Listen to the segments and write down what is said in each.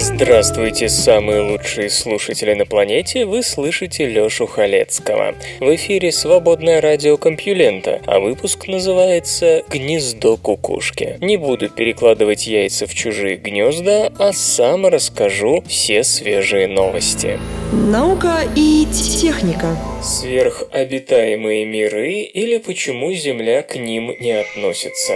Здравствуйте, самые лучшие слушатели на планете, вы слышите Лёшу Халецкого. В эфире свободное радио Компьюлента, а выпуск называется «Гнездо кукушки». Не буду перекладывать яйца в чужие гнезда, а сам расскажу все свежие новости. Наука и техника. Сверхобитаемые миры или почему Земля к ним не относится.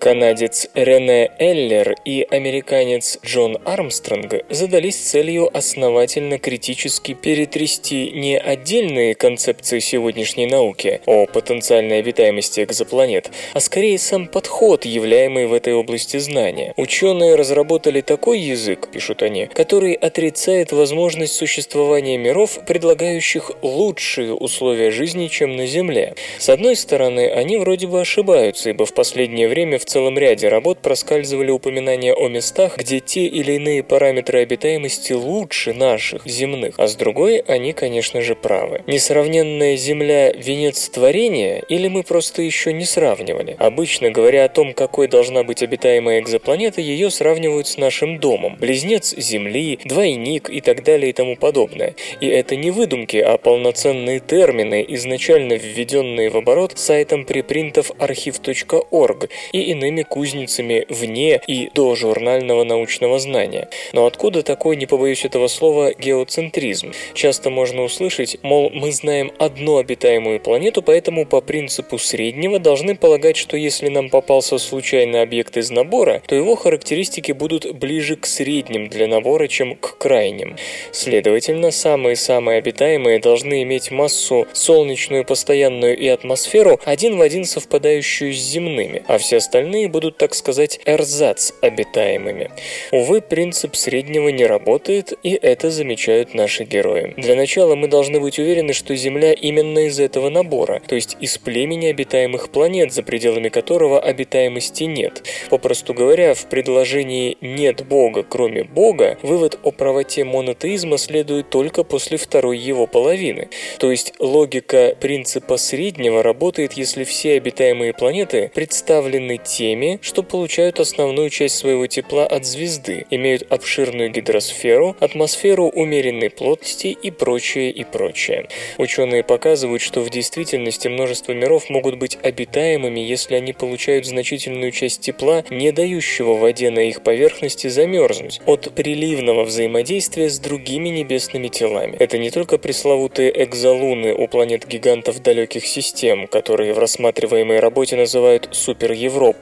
Канадец Рене Эллер и американец Джон Армстронг задались целью основательно критически перетрясти не отдельные концепции сегодняшней науки о потенциальной обитаемости экзопланет, а скорее сам подход, являемый в этой области знания. Ученые разработали такой язык, пишут они, который отрицает возможность существования миров, предлагающих лучшие условия жизни, чем на Земле. С одной стороны, они вроде бы ошибаются, ибо в последнее время в целом ряде работ проскальзывали упоминания о местах, где те или иные параметры обитаемости лучше наших, земных, а с другой они, конечно же, правы. Несравненная Земля – венец творения, или мы просто еще не сравнивали? Обычно, говоря о том, какой должна быть обитаемая экзопланета, ее сравнивают с нашим домом. Близнец Земли, двойник и так далее и тому подобное. И это не выдумки, а полноценные термины, изначально введенные в оборот сайтом припринтов архив.орг и иными кузницами вне и до журнального научного знания. Но откуда такой, не побоюсь этого слова, геоцентризм? Часто можно услышать, мол, мы знаем одну обитаемую планету, поэтому по принципу среднего должны полагать, что если нам попался случайный объект из набора, то его характеристики будут ближе к средним для набора, чем к крайним. Следовательно, самые-самые обитаемые должны иметь массу солнечную постоянную и атмосферу один в один совпадающую с земными, а все остальные будут, так сказать, эрзац обитаемыми. Увы, принцип среднего не работает, и это замечают наши герои. Для начала мы должны быть уверены, что Земля именно из этого набора, то есть из племени обитаемых планет, за пределами которого обитаемости нет. Попросту говоря, в предложении «нет Бога, кроме Бога» вывод о правоте монотеизма следует только после второй его половины. То есть логика принципа среднего работает, если все обитаемые планеты представлены теми, что получают основную часть своего тепла от звезды, имеют обширную гидросферу, атмосферу умеренной плотности и прочее, и прочее. Ученые показывают, что в действительности множество миров могут быть обитаемыми, если они получают значительную часть тепла, не дающего воде на их поверхности замерзнуть, от приливного взаимодействия с другими небесными телами. Это не только пресловутые экзолуны у планет-гигантов далеких систем, которые в рассматриваемой работе называют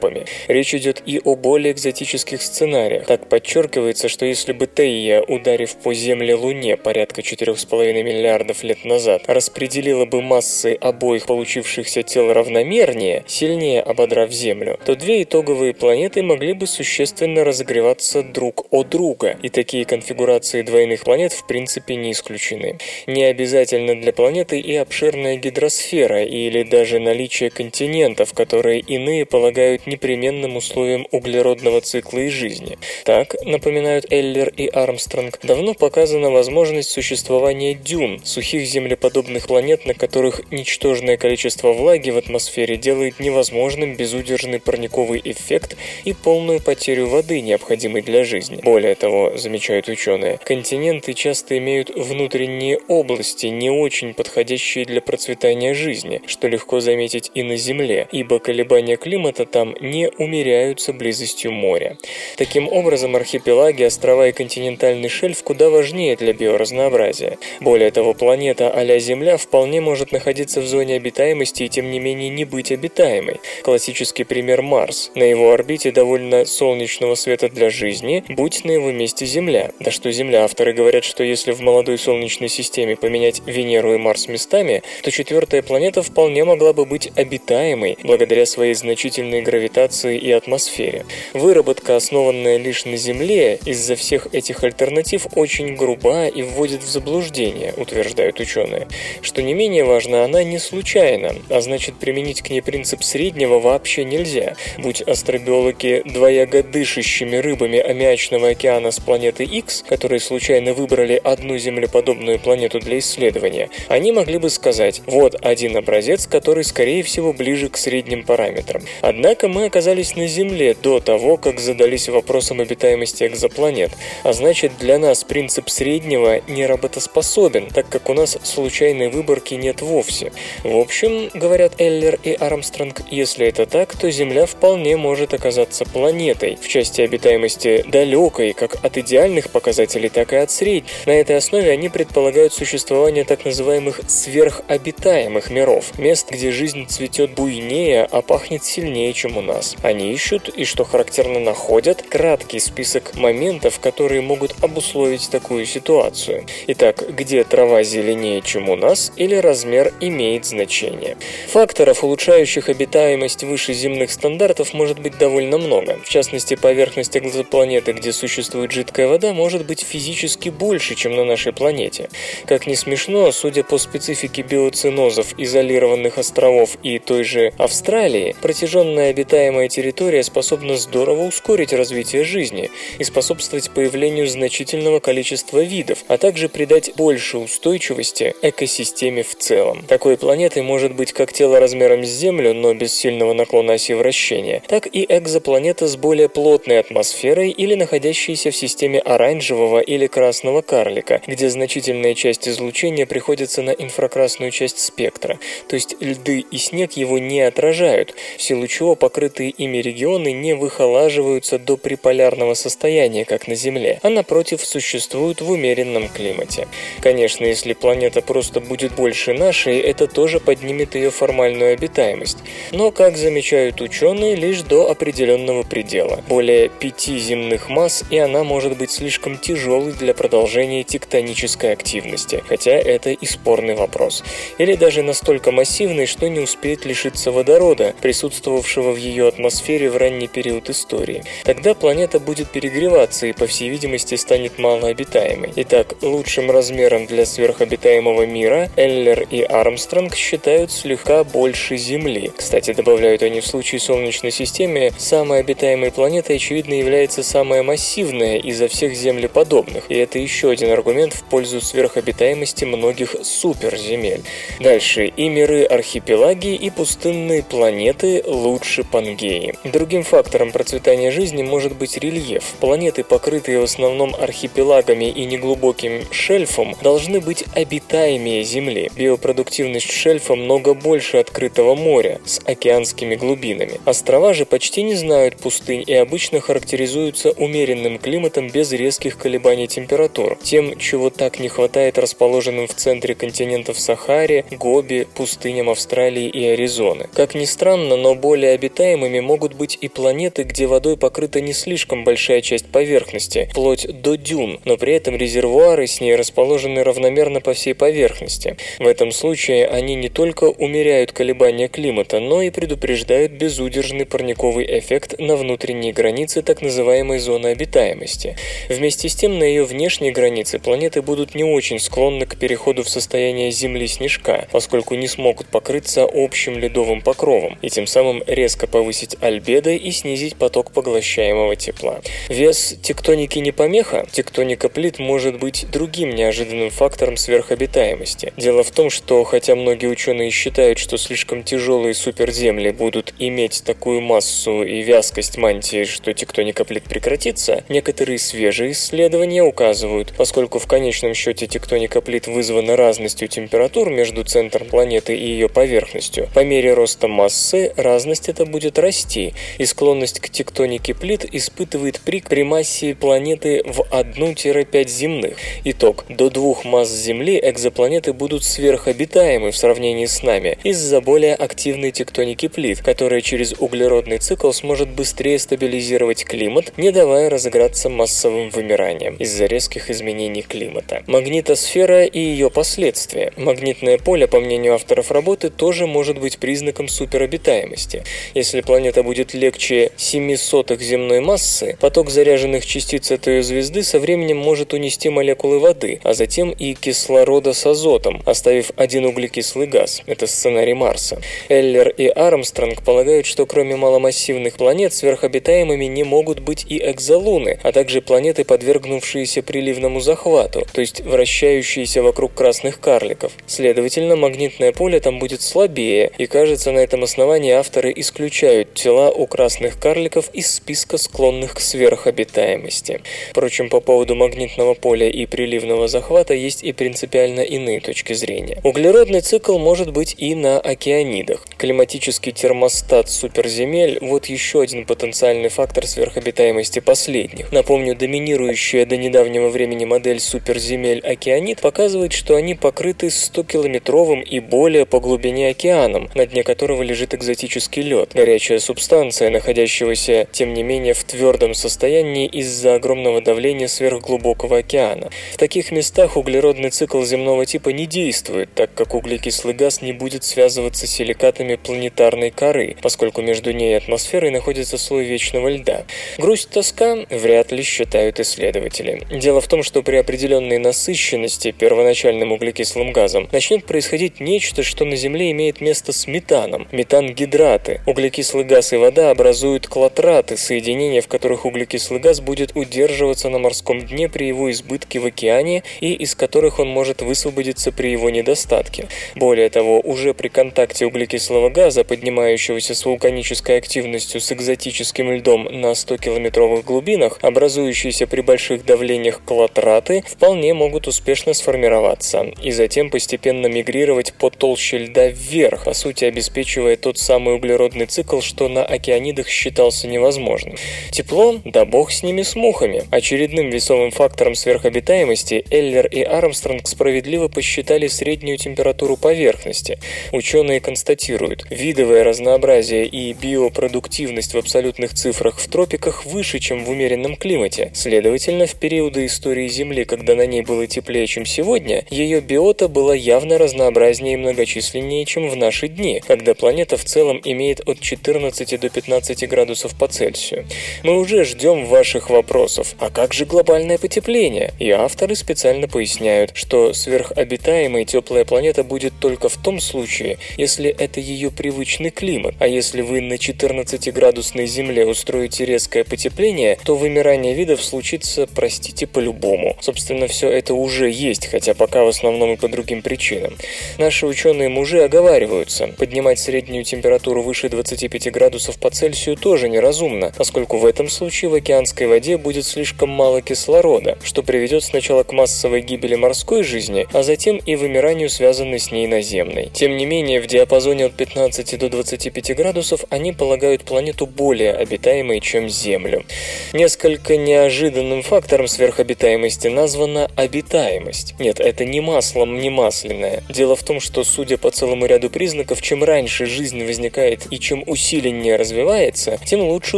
суперевропами. Речь идет и о более экзотических сценариях. Так подчеркивается, что если бы Теия, ударив по Земле Луне порядка 4,5 миллиардов лет назад, распределила бы массы обоих получившихся тел равномернее, сильнее ободрав Землю, то две итоговые планеты могли бы существенно разогреваться друг от друга, и такие конфигурации двойных планет в принципе не исключены. Не обязательно для планеты и обширная гидросфера или даже наличие континентов, которые иные полагают непременным условием углеродного цикла и жизни. Так, напоминают Эллер и Армстронг, давно показана возможность существования дюн, сухих землеподобных планет, на которых ничтожное количество влаги в атмосфере делает невозможным безудержный парниковый эффект и полную потерю воды, необходимой для жизни. Более того, замечают ученые, континенты часто имеют внутренние области, не очень подходящие для процветания жизни, что легко заметить и на Земле, ибо колебания климата там не умеряются близостью моря. Таким образом, архипелаги, острова и континентальный шельф куда важнее для биоразнообразия. Более того, планета а Земля вполне может находиться в зоне обитаемости и тем не менее не быть обитаемой. Классический пример Марс. На его орбите довольно солнечного света для жизни, будь на его месте Земля. Да что Земля, авторы говорят, что если в молодой Солнечной системе поменять Венеру и Марс местами, то четвертая планета вполне могла бы быть обитаемой благодаря своей значительной гравитации гравитации и атмосфере. Выработка, основанная лишь на Земле, из-за всех этих альтернатив очень груба и вводит в заблуждение, утверждают ученые. Что не менее важно, она не случайна, а значит применить к ней принцип среднего вообще нельзя. Будь астробиологи двоягодышащими рыбами аммиачного океана с планеты X, которые случайно выбрали одну землеподобную планету для исследования, они могли бы сказать, вот один образец, который скорее всего ближе к средним параметрам. Однако мы оказались на Земле до того, как задались вопросом обитаемости экзопланет, а значит для нас принцип среднего не работоспособен, так как у нас случайной выборки нет вовсе. В общем, говорят Эллер и Армстронг, если это так, то Земля вполне может оказаться планетой в части обитаемости далекой как от идеальных показателей, так и от средней. На этой основе они предполагают существование так называемых сверхобитаемых миров, мест, где жизнь цветет буйнее, а пахнет сильнее, чем у нас. Они ищут и, что характерно, находят краткий список моментов, которые могут обусловить такую ситуацию. Итак, где трава зеленее, чем у нас, или размер имеет значение. Факторов, улучшающих обитаемость выше земных стандартов, может быть довольно много. В частности, поверхность экзопланеты, где существует жидкая вода, может быть физически больше, чем на нашей планете. Как ни смешно, судя по специфике биоцинозов изолированных островов и той же Австралии, протяженная обитаемая территория способна здорово ускорить развитие жизни и способствовать появлению значительного количества видов, а также придать больше устойчивости экосистеме в целом. Такой планетой может быть как тело размером с Землю, но без сильного наклона оси вращения, так и экзопланета с более плотной атмосферой или находящаяся в системе оранжевого или красного карлика, где значительная часть излучения приходится на инфракрасную часть спектра, то есть льды и снег его не отражают, в силу чего покрытые ими регионы не выхолаживаются до приполярного состояния, как на Земле, а напротив существуют в умеренном климате. Конечно, если планета просто будет больше нашей, это тоже поднимет ее формальную обитаемость. Но, как замечают ученые, лишь до определенного предела. Более пяти земных масс, и она может быть слишком тяжелой для продолжения тектонической активности, хотя это и спорный вопрос. Или даже настолько массивной, что не успеет лишиться водорода, присутствовавшего в ее атмосфере в ранний период истории. Тогда планета будет перегреваться и, по всей видимости, станет малообитаемой. Итак, лучшим размером для сверхобитаемого мира Эллер и Армстронг считают слегка больше Земли. Кстати, добавляют они в случае Солнечной системы, самой обитаемой планетой, очевидно, является самая массивная изо всех землеподобных, и это еще один аргумент в пользу сверхобитаемости многих суперземель. Дальше. И миры архипелаги, и пустынные планеты лучше Пангеи. Другим фактором процветания жизни может быть рельеф. Планеты, покрытые в основном архипелагами и неглубоким шельфом, должны быть обитаемее Земли. Биопродуктивность шельфа много больше открытого моря с океанскими глубинами. Острова же почти не знают пустынь и обычно характеризуются умеренным климатом без резких колебаний температур, тем, чего так не хватает расположенным в центре континентов Сахаре, Гоби, пустыням Австралии и Аризоны. Как ни странно, но более обитаемыми могут быть и планеты, где водой покрыта не слишком большая часть поверхности, вплоть до дюн, но при этом резервуары с ней расположены равномерно по всей поверхности. В этом случае они не только умеряют колебания климата, но и предупреждают безудержный парниковый эффект на внутренней границе так называемой зоны обитаемости. Вместе с тем, на ее внешней границе планеты будут не очень склонны к переходу в состояние Земли-снежка, поскольку не смогут покрыться общим ледовым покровом, и тем самым резко повысить альбедо и снизить поток поглощаемого тепла. Вес тектоники не помеха, тектоника плит может быть другим неожиданным фактором сверхобитаемости. Дело в том, что хотя многие ученые считают, что слишком тяжелые суперземли будут иметь такую массу и вязкость мантии, что тектоника плит прекратится, некоторые свежие исследования указывают, поскольку в конечном счете тектоника плит вызвана разностью температур между центром планеты и ее поверхностью, по мере роста массы разность это будет расти, и склонность к тектонике плит испытывает при массе планеты в 1-5 земных. Итог. До двух масс Земли экзопланеты будут сверхобитаемы в сравнении с нами из-за более активной тектоники плит, которая через углеродный цикл сможет быстрее стабилизировать климат, не давая разыграться массовым вымиранием из-за резких изменений климата. Магнитосфера и ее последствия. Магнитное поле, по мнению авторов работы, тоже может быть признаком суперобитаемости. Если планета будет легче 7 сотых земной массы, поток заряженных частиц от ее звезды со временем может унести молекулы воды, а затем и кислорода с азотом, оставив один углекислый газ. Это сценарий Марса. Эллер и Армстронг полагают, что кроме маломассивных планет сверхобитаемыми не могут быть и экзолуны, а также планеты, подвергнувшиеся приливному захвату, то есть вращающиеся вокруг красных карликов. Следовательно, магнитное поле там будет слабее, и кажется, на этом основании авторы исключают тела у красных карликов из списка склонных к сверхобитаемости. Впрочем, по поводу магнитного поля и приливного захвата есть и принципиально иные точки зрения. Углеродный цикл может быть и на океанидах. Климатический термостат суперземель – вот еще один потенциальный фактор сверхобитаемости последних. Напомню, доминирующая до недавнего времени модель суперземель океанид показывает, что они покрыты 100-километровым и более по глубине океаном, на дне которого лежит экзотический лед, горячая субстанция, находящегося, тем не менее, в твердом состоянии из-за огромного давления сверхглубокого океана. В таких местах углеродный цикл земного типа не действует, так как углекислый газ не будет связываться с силикатами планетарной коры, поскольку между ней и атмосферой находится слой вечного льда. Грусть-тоска вряд ли считают исследователи. Дело в том, что при определенной насыщенности первоначальным углекислым газом начнет происходить нечто, что на Земле имеет место с метаном. Метан-гидраты. Углекислый газ и вода образуют клотраты, соединения в которых углекислый газ будет удерживаться на морском дне при его избытке в океане и из которых он может высвободиться при его недостатке. Более того, уже при контакте углекислого газа, поднимающегося с вулканической активностью с экзотическим льдом на 100-километровых глубинах, образующиеся при больших давлениях клотраты, вполне могут успешно сформироваться и затем постепенно мигрировать по толще льда вверх, по сути обеспечивая тот самый углеродный цикл, что на океанидах считался невозможным. Тепло? Да бог с ними с мухами. Очередным весовым фактором сверхобитаемости Эллер и Армстронг справедливо посчитали среднюю температуру поверхности. Ученые констатируют, видовое разнообразие и биопродуктивность в абсолютных цифрах в тропиках выше, чем в умеренном климате. Следовательно, в периоды истории Земли, когда на ней было теплее, чем сегодня, ее биота была явно разнообразнее и многочисленнее, чем в наши дни, когда планета в целом имеет от 14 до 15 градусов по Цельсию. Мы уже ждем ваших вопросов. А как же глобальное потепление? И авторы специально поясняют, что сверхобитаемой теплая планета будет только в том случае, если это ее привычный климат. А если вы на 14-градусной Земле устроите резкое потепление, то вымирание видов случится, простите, по-любому. Собственно, все это уже есть, хотя пока в основном и по другим причинам. Наши ученые-мужи оговариваются. Поднимать среднюю температуру выше 25 градусов по Цельсию тоже неразумно, поскольку в этом случае в океанской воде будет слишком мало кислорода, что приведет сначала к массовой гибели морской жизни, а затем и вымиранию, связанной с ней наземной. Тем не менее, в диапазоне от 15 до 25 градусов они полагают планету более обитаемой, чем Землю. Несколько неожиданным фактором сверхобитаемости названа обитаемость. Нет, это не маслом не масляное. Дело в том, что, судя по целому ряду признаков, чем раньше жизнь возникает и чем усиленнее развивается, тем лучше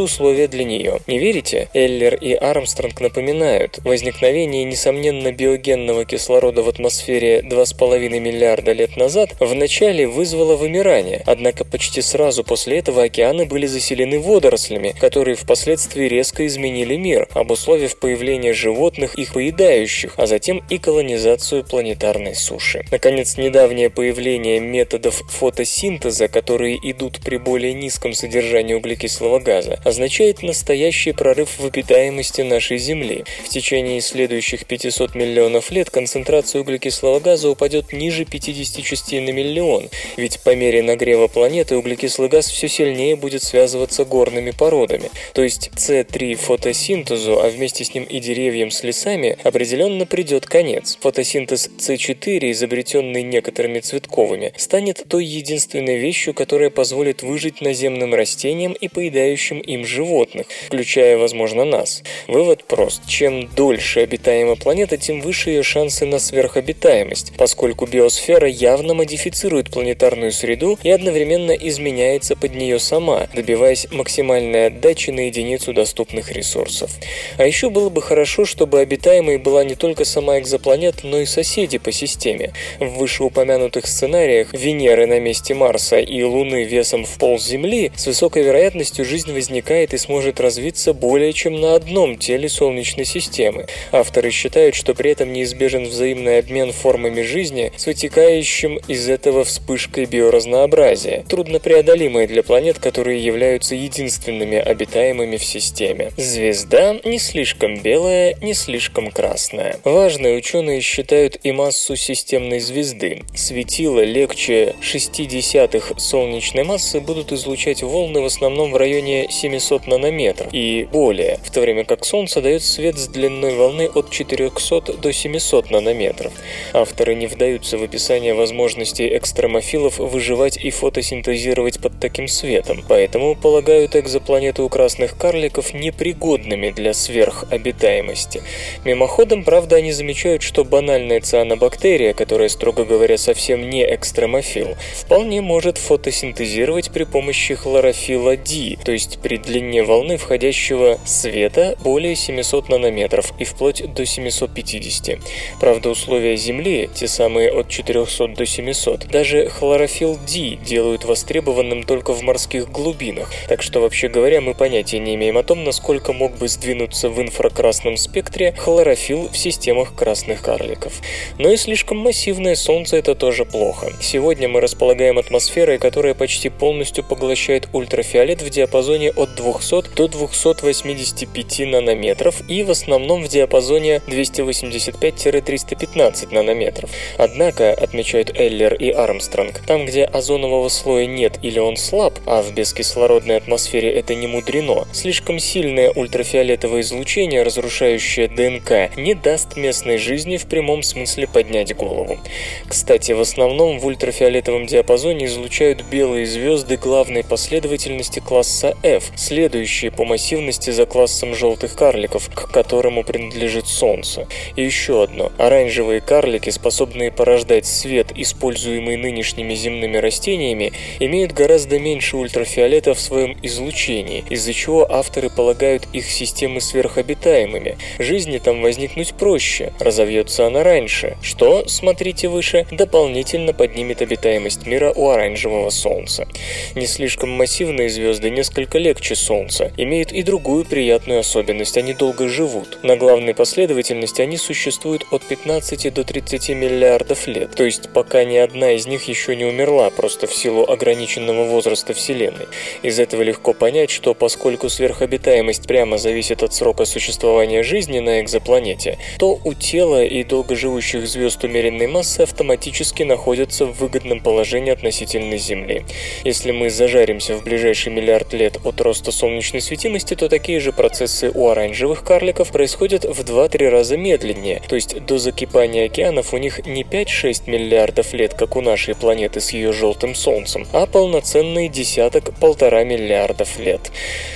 условия для нее. Не верите? Эллер и Армстронг напоминают, возникновение, несомненно, биогенного кислорода в атмосфере 2,5 миллиарда лет назад вначале вызвало вымирание, однако почти сразу после этого океаны были заселены водорослями, которые впоследствии резко изменили мир, обусловив появление животных, их поедающих, а затем и колонизацию планетарной суши. Наконец, недавнее появление методов фотосинтеза, которые идут при более низком содержании углекислого газа, означает настоящий прорыв в обитаемости нашей Земли. В течение следующих 500 миллионов лет концентрация углекислого газа упадет ниже 50 частей на миллион, ведь по мере нагрева планеты углекислый газ все сильнее будет связываться горными породами. То есть С3 фотосинтезу, а вместе с ним и деревьям с лесами, определенно придет конец. Фотосинтез С4, изобретенный некоторыми цветковыми, станет той единственной вещью, которая позволит выжить наземным растениям и поедающим им животных, включая, возможно, нас. Вывод прост. Чем дольше обитаема планета, тем выше ее шансы на сверхобитаемость, поскольку биосфера явно модифицирует планетарную среду и одновременно изменяется под нее сама, добиваясь максимальной отдачи на единицу доступных ресурсов. А еще было бы хорошо, чтобы обитаемой была не только сама экзопланета, но и соседи по системе. В вышеупомянутых сценариях Венеры на месте Марса и Луны весом в пол Земли Земли, с высокой вероятностью жизнь возникает и сможет развиться более чем на одном теле Солнечной системы. Авторы считают, что при этом неизбежен взаимный обмен формами жизни с вытекающим из этого вспышкой биоразнообразия, труднопреодолимой для планет, которые являются единственными обитаемыми в системе. Звезда не слишком белая, не слишком красная. Важные ученые считают и массу системной звезды. Светило легче 0,6 солнечной массы будут излучать волны в основном в районе 700 нанометров и более, в то время как Солнце дает свет с длиной волны от 400 до 700 нанометров. Авторы не вдаются в описание возможностей экстремофилов выживать и фотосинтезировать под таким светом, поэтому полагают экзопланеты у красных карликов непригодными для сверхобитаемости. Мимоходом, правда, они замечают, что банальная цианобактерия, которая, строго говоря, совсем не экстремофил, вполне может фотосинтезировать при помощи хлорофила D, то есть при длине волны входящего света более 700 нанометров и вплоть до 750. Правда, условия Земли, те самые от 400 до 700, даже хлорофилл D делают востребованным только в морских глубинах, так что, вообще говоря, мы понятия не имеем о том, насколько мог бы сдвинуться в инфракрасном спектре хлорофилл в системах красных карликов. Но и слишком массивное Солнце это тоже плохо. Сегодня мы располагаем атмосферой, которая почти полностью поглощает ультрафиолет в диапазоне от 200 до 285 нанометров и в основном в диапазоне 285-315 нанометров. Однако, отмечают Эллер и Армстронг, там, где озонового слоя нет или он слаб, а в бескислородной атмосфере это не мудрено, слишком сильное ультрафиолетовое излучение, разрушающее ДНК, не даст местной жизни в прямом смысле поднять голову. Кстати, в основном в ультрафиолетовом диапазоне излучают белые звезды главной последовательности класса F, следующие по массивности за классом желтых карликов, к которому принадлежит Солнце. И еще одно. Оранжевые карлики, способные порождать свет, используемый нынешними земными растениями, имеют гораздо меньше ультрафиолета в своем излучении, из-за чего авторы полагают их системы сверхобитаемыми. Жизни там возникнуть проще, разовьется она раньше, что, смотрите выше, дополнительно поднимет обитаемость мира у оранжевого Солнца. Не слишком массивные звезды несколько легче Солнца, имеют и другую приятную особенность – они долго живут. На главной последовательности они существуют от 15 до 30 миллиардов лет, то есть пока ни одна из них еще не умерла, просто в силу ограниченного возраста Вселенной. Из этого легко понять, что поскольку сверхобитаемость прямо зависит от срока существования жизни на экзопланете, то у тела и долгоживущих звезд умеренной массы автоматически находятся в выгодном положении относительно Земли. Если мы зажаримся в ближайший миллиард лет от роста солнечной светимости, то такие же процессы у оранжевых карликов происходят в 2-3 раза медленнее, то есть до закипания океанов у них не 5-6 миллиардов лет, как у нашей планеты с ее желтым Солнцем, а полноценный десяток-полтора миллиардов лет.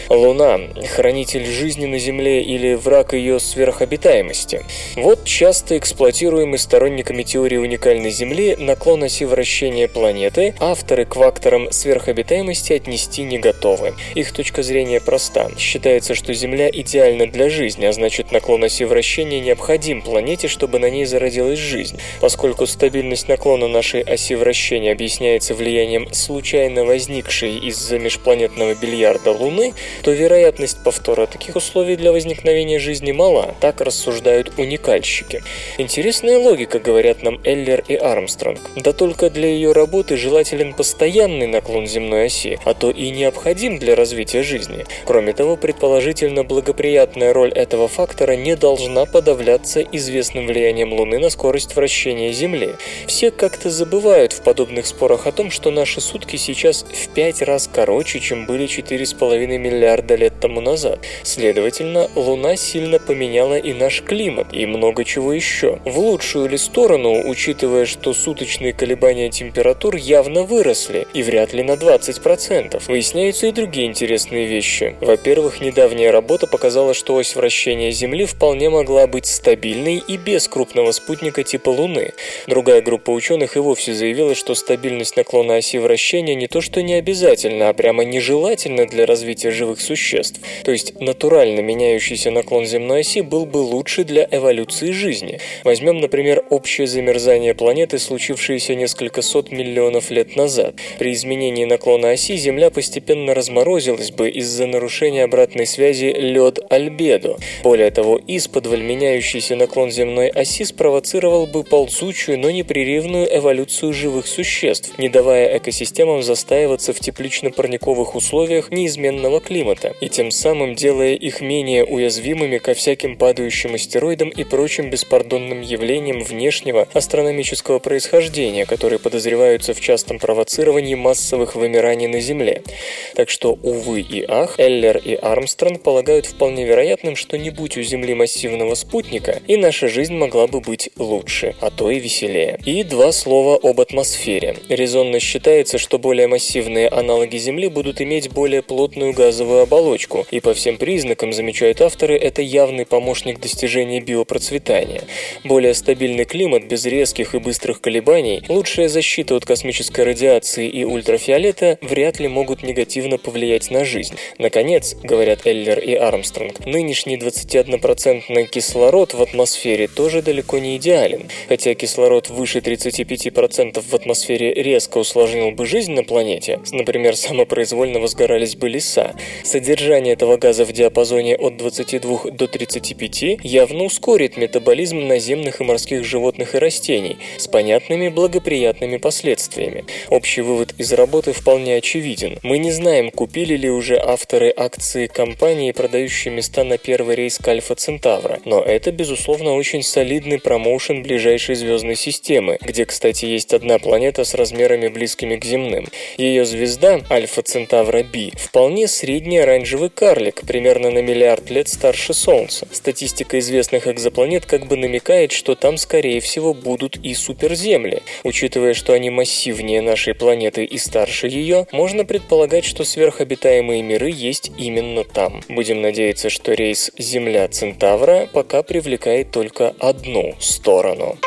Луна – хранитель жизни на Земле или враг ее сверхобитаемости. Вот часто эксплуатируемый сторонниками теории уникальной Земли наклон оси вращения планеты авторы к факторам сверхобитаемости отнести не готовы. Их точка зрения проста. Считается, что Земля идеальна для жизни, а значит наклон оси вращения необходим планете, чтобы на ней зародилась жизнь. Поскольку стабильность наклона нашей оси вращения объясняется влиянием случайно возникшей из-за межпланетного бильярда Луны, то вероятность повтора таких условий для возникновения жизни мала, так рассуждают уникальщики. Интересная логика, говорят нам Эллер и Армстронг. Да только для ее работы желателен постоянный наклон земной оси, а то и необходим для развития жизни. Кроме того, предположительно благоприятная роль этого фактора не должна подавляться известным влиянием Луны на скорость вращения Земли. Все как-то забывают в подобных спорах о том, что наши сутки сейчас в пять раз короче, чем были 4,5 миллиарда лет тому назад. Следовательно, Луна сильно поменяла и наш климат, и много чего еще. В лучшую ли сторону, учитывая, что суточные колебания температур явно выросли, и вряд ли на 20%. Выясняются и другие интересные вещи. Во-первых, недавняя работа показала, что ось вращения Земли вполне могла быть стабильной и без крупного спутника типа Луны. Другая группа ученых и вовсе заявила, что стабильность наклона оси вращения не то что не обязательно, а прямо нежелательно для развития живых существ. То есть натурально меняющийся наклон земной оси был бы лучше для эволюции жизни. Возьмем, например, общее замерзание планеты, случившееся несколько сот миллионов лет назад. При изменении наклона оси Земля постепенно разморозилась бы из-за нарушения обратной связи лед-альбедо. Более того, исподволь меняющийся наклон земной оси спровоцировал бы ползучую, но непрерывную эволюцию живых существ, не давая экосистемам застаиваться в теплично-парниковых условиях неизменного климата, и тем самым делая их менее уязвимыми ко всяким падающим астероидам и прочим беспардонным явлениям внешнего астрономического происхождения, которые подозреваются в частом провоцировании массовых вымираний на Земле. Так что, увы и ах, Эллер и Армстронг полагают вполне вероятным, что не будь у Земли массивного спутника, и наша жизнь могла бы быть лучше, а то и веселее. И два слова об атмосфере. Резонно считается, что более массивные аналоги Земли будут иметь более плотную газовую оболочку, и по всем признакам, замечают авторы, это явный помощник достижения биопроцветания. Более стабильный климат без резких и быстрых колебаний, лучшая защита от космической радиации и ультрафиолета вряд ли могут негативно повлиять на жизнь. Наконец, говорят Эллер и Армстронг, нынешний 21% кислород в атмосфере тоже далеко не идеален. Хотя кислород выше 35% в атмосфере резко усложнил бы жизнь на планете, например, самопроизвольно возгорались бы леса, содержание этого газа в диапазоне от 22 до 35 явно ускорит метаболизм наземных и морских животных и растений с понятными благоприятными последствиями. Общий вывод из работы вполне очевиден. Мы не знаем, купили ли уже авторы акции компании, продающие места на первый рейс к Альфа Центавра, но это, безусловно, очень солидный промоушен ближайшей звездной системы, где, кстати, есть одна планета с размерами близкими к земным. Ее звезда, Альфа Центавра B, вполне средний оранжевый карлик, примерно на миллиард лет старше Солнца. Статистика известных экзопланет как бы намекает, что там, скорее всего, будут и суперземли. Учитывая, что они массивнее нашей планеты и старше ее, можно предполагать, что сверхобитаемые миры есть именно там. Будем надеяться, что рейс Земля-Центавра пока привлекает только одну сторону.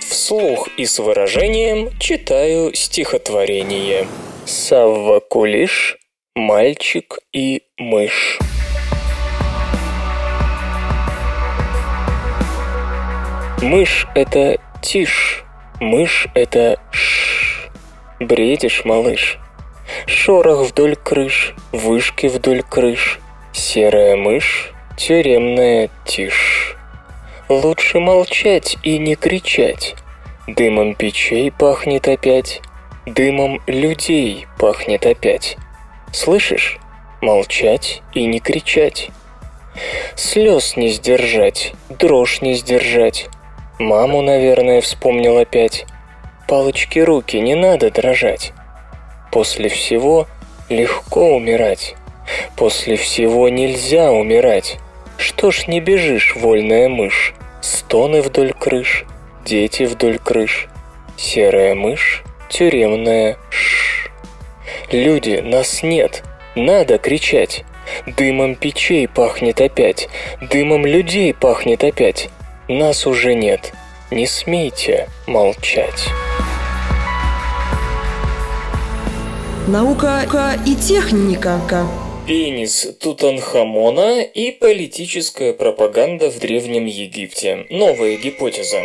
Вслух и с выражением читаю стихотворение. Савва Кулиш, мальчик и мышь. Мышь — это тишь, мышь — это ш. Бредишь, малыш. Шорох вдоль крыш, вышки вдоль крыш. Серая мышь, тюремная тишь. Лучше молчать и не кричать. Дымом печей пахнет опять, дымом людей пахнет опять. Слышишь? Молчать и не кричать. Слез не сдержать, дрожь не сдержать. Маму, наверное, вспомнил опять. Палочки руки, не надо дрожать. После всего легко умирать. После всего нельзя умирать. Что ж не бежишь, вольная мышь? Стоны вдоль крыш, дети вдоль крыш. Серая мышь, тюремная ш. Люди, нас нет, надо кричать. Дымом печей пахнет опять, дымом людей пахнет опять. Нас уже нет. Не смейте молчать. Наука и техника. Пенис Тутанхамона и политическая пропаганда в Древнем Египте. Новая гипотеза.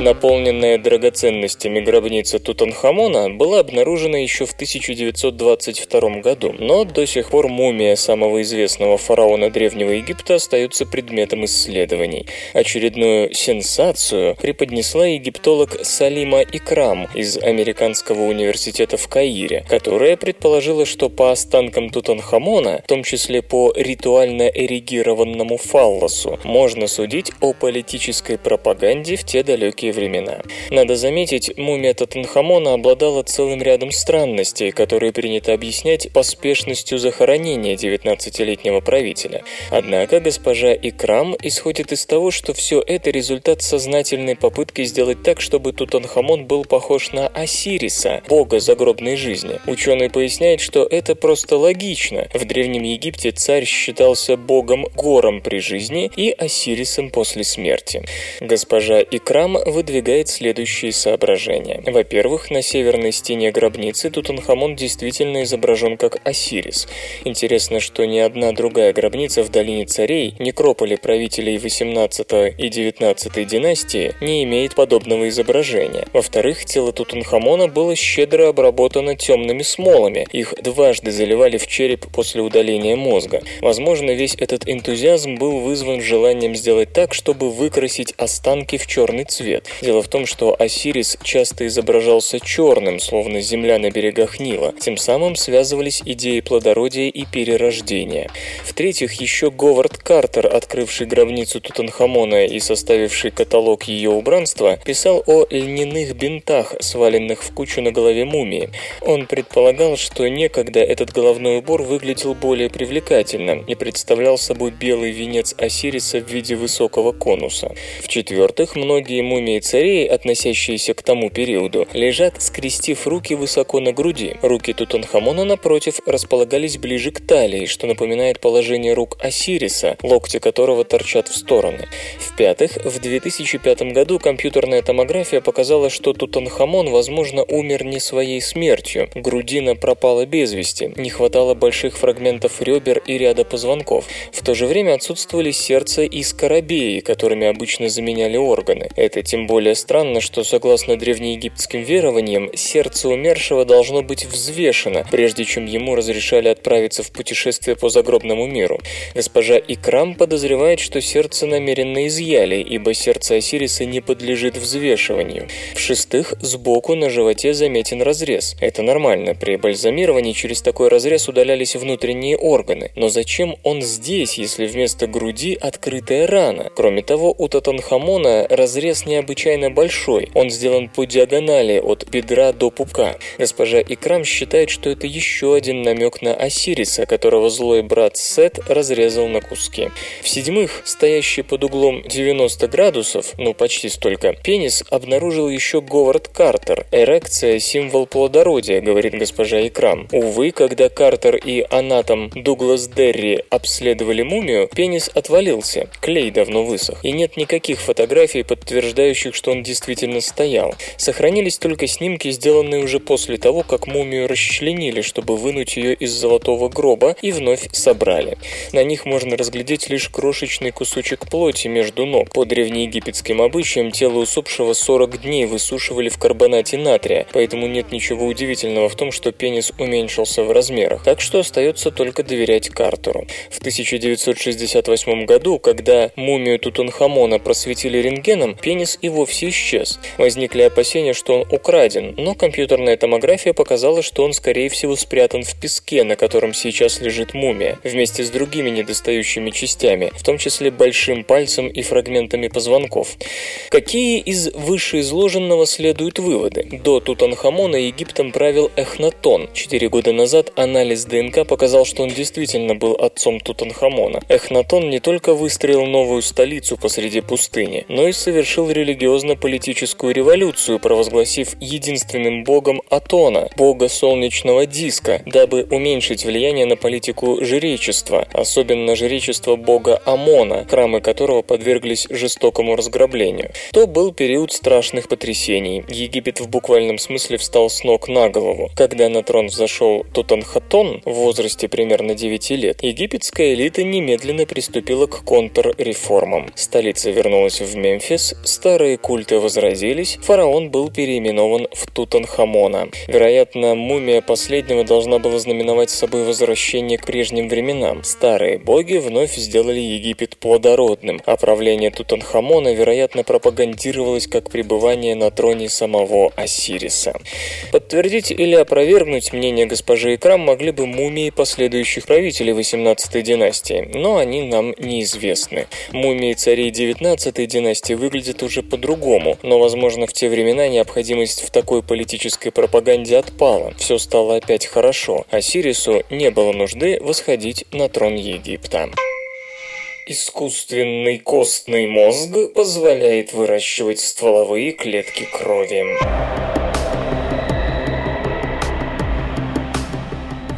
Наполненная драгоценностями гробница Тутанхамона была обнаружена еще в 1922 году, но до сих пор мумия самого известного фараона Древнего Египта остается предметом исследований. Очередную сенсацию преподнесла египтолог Салима Икрам из Американского университета в Каире, которая предположила, что по останкам Тутанхамона, в том числе по ритуально эрегированному фаллосу, можно судить о политической пропаганде в те далекие времена. Надо заметить, мумия Тутанхамона обладала целым рядом странностей, которые принято объяснять поспешностью захоронения 19-летнего правителя. Однако госпожа Икрам исходит из того, что все это результат сознательной попытки сделать так, чтобы Тутанхамон был похож на Осириса, бога загробной жизни. Ученый поясняет, что это просто логично. В Древнем Египте царь считался богом гором при жизни и Осирисом после смерти. Госпожа Икрам выдвигает следующие соображения. Во-первых, на северной стене гробницы Тутанхамон действительно изображен как Осирис. Интересно, что ни одна другая гробница в долине царей, некрополе правителей 18 и 19 династии, не имеет подобного изображения. Во-вторых, тело Тутанхамона было щедро обработано темными смолами. Их дважды заливали в череп после удаления мозга. Возможно, весь этот энтузиазм был вызван желанием сделать так, чтобы выкрасить останки в черный цвет. Дело в том, что Осирис часто изображался черным, словно земля на берегах Нила. Тем самым связывались идеи плодородия и перерождения. В-третьих, еще Говард Картер, открывший гробницу Тутанхамона и составивший каталог ее убранства, писал о льняных бинтах, сваленных в кучу на голове мумии. Он предполагал, что некогда этот головной убор выглядел более привлекательно и представлял собой белый венец Осириса в виде высокого конуса. В-четвертых, многие мумии царей, относящиеся к тому периоду, лежат, скрестив руки высоко на груди. Руки Тутанхамона, напротив, располагались ближе к талии, что напоминает положение рук Осириса, локти которого торчат в стороны. В-пятых, в 2005 году компьютерная томография показала, что Тутанхамон, возможно, умер не своей смертью. Грудина пропала без вести, не хватало больших фрагментов ребер и ряда позвонков. В то же время отсутствовали сердце и скоробеи, которыми обычно заменяли органы. Это тем более странно, что, согласно древнеегипетским верованиям, сердце умершего должно быть взвешено, прежде чем ему разрешали отправиться в путешествие по загробному миру. Госпожа Икрам подозревает, что сердце намеренно изъяли, ибо сердце Осириса не подлежит взвешиванию. В-шестых, сбоку на животе заметен разрез. Это нормально, при бальзамировании через такой разрез удалялись внутренние органы. Но зачем он здесь, если вместо груди открытая рана? Кроме того, у Татанхамона разрез необычайно большой. Он сделан по диагонали от бедра до пупка. Госпожа Икрам считает, что это еще один намек на Осириса, которого злой брат Сет разрезал на куски. В-седьмых, стоящий под углом 90 градусов, ну почти столько, пенис обнаружил еще Говард Картер. Эрекция – символ плодородия, говорит госпожа Икрам. Увы, когда Картер и анатом Дуглас Дерри обследовали мумию, пенис отвалился, клей давно высох, и нет никаких фотографий, подтверждающих, что он действительно стоял. Сохранились только снимки, сделанные уже после того, как мумию расчленили, чтобы вынуть ее из золотого гроба и вновь собрали. На них можно разглядеть лишь крошечный кусочек плоти между ног. По древнеегипетским обычаям тело усопшего 40 дней высушивали в карбонате натрия, поэтому нет ничего удивительного в том, что пенис уменьшился в размерах. Так что остается только доверять Картеру. В 1968 году, когда мумию Тутанхамона просветили рентгеном, пенис и вовсе исчез. Возникли опасения, что он украден, но компьютерная томография показала, что он скорее всего спрятан в песке, на котором сейчас лежит мумия, вместе с другими недостающими частями, в том числе большим пальцем и фрагментами позвонков. Какие из вышеизложенного следуют выводы? До Тутанхамона Египтом правил Эхнатон. Четыре года назад анализ ДНК показал, что он действительно был отцом Тутанхамона. Эхнатон не только выстроил новую столицу посреди пустыни, но и совершил религиозно-политическую революцию, провозгласив единственным богом Атона, бога солнечного диска, дабы уменьшить влияние на политику жречества, особенно жречество бога Амона, храмы которого подверглись жестокому разграблению. То был период страшных потрясений. Египет в буквальном смысле встал с ног на голову. Когда на трон взошел Тутанхатон в возрасте примерно 9 лет, египетская элита немедленно приступила к контрреформам. Столица вернулась в Мемфис, старые культы возразились, фараон был переименован в Тутанхамона. Вероятно, мумия последнего должна была знаменовать собой возвращение к прежним временам. Старые боги вновь сделали Египет плодородным, а правление Тутанхамона, вероятно, пропагандировалось как пребывание на троне самого Осириса. Подтвердить или опровергнуть мнение госпожи Икрам могли бы мумии последующих правителей 18 династии, но они нам неизвестны. Мумии царей 19 династии выглядят уже по-другому, но, возможно, в те времена необходимость в такой политической пропаганде отпала. Все стало опять хорошо. Осирису не было нужды восходить на трон Египта. Искусственный костный мозг позволяет выращивать стволовые клетки крови.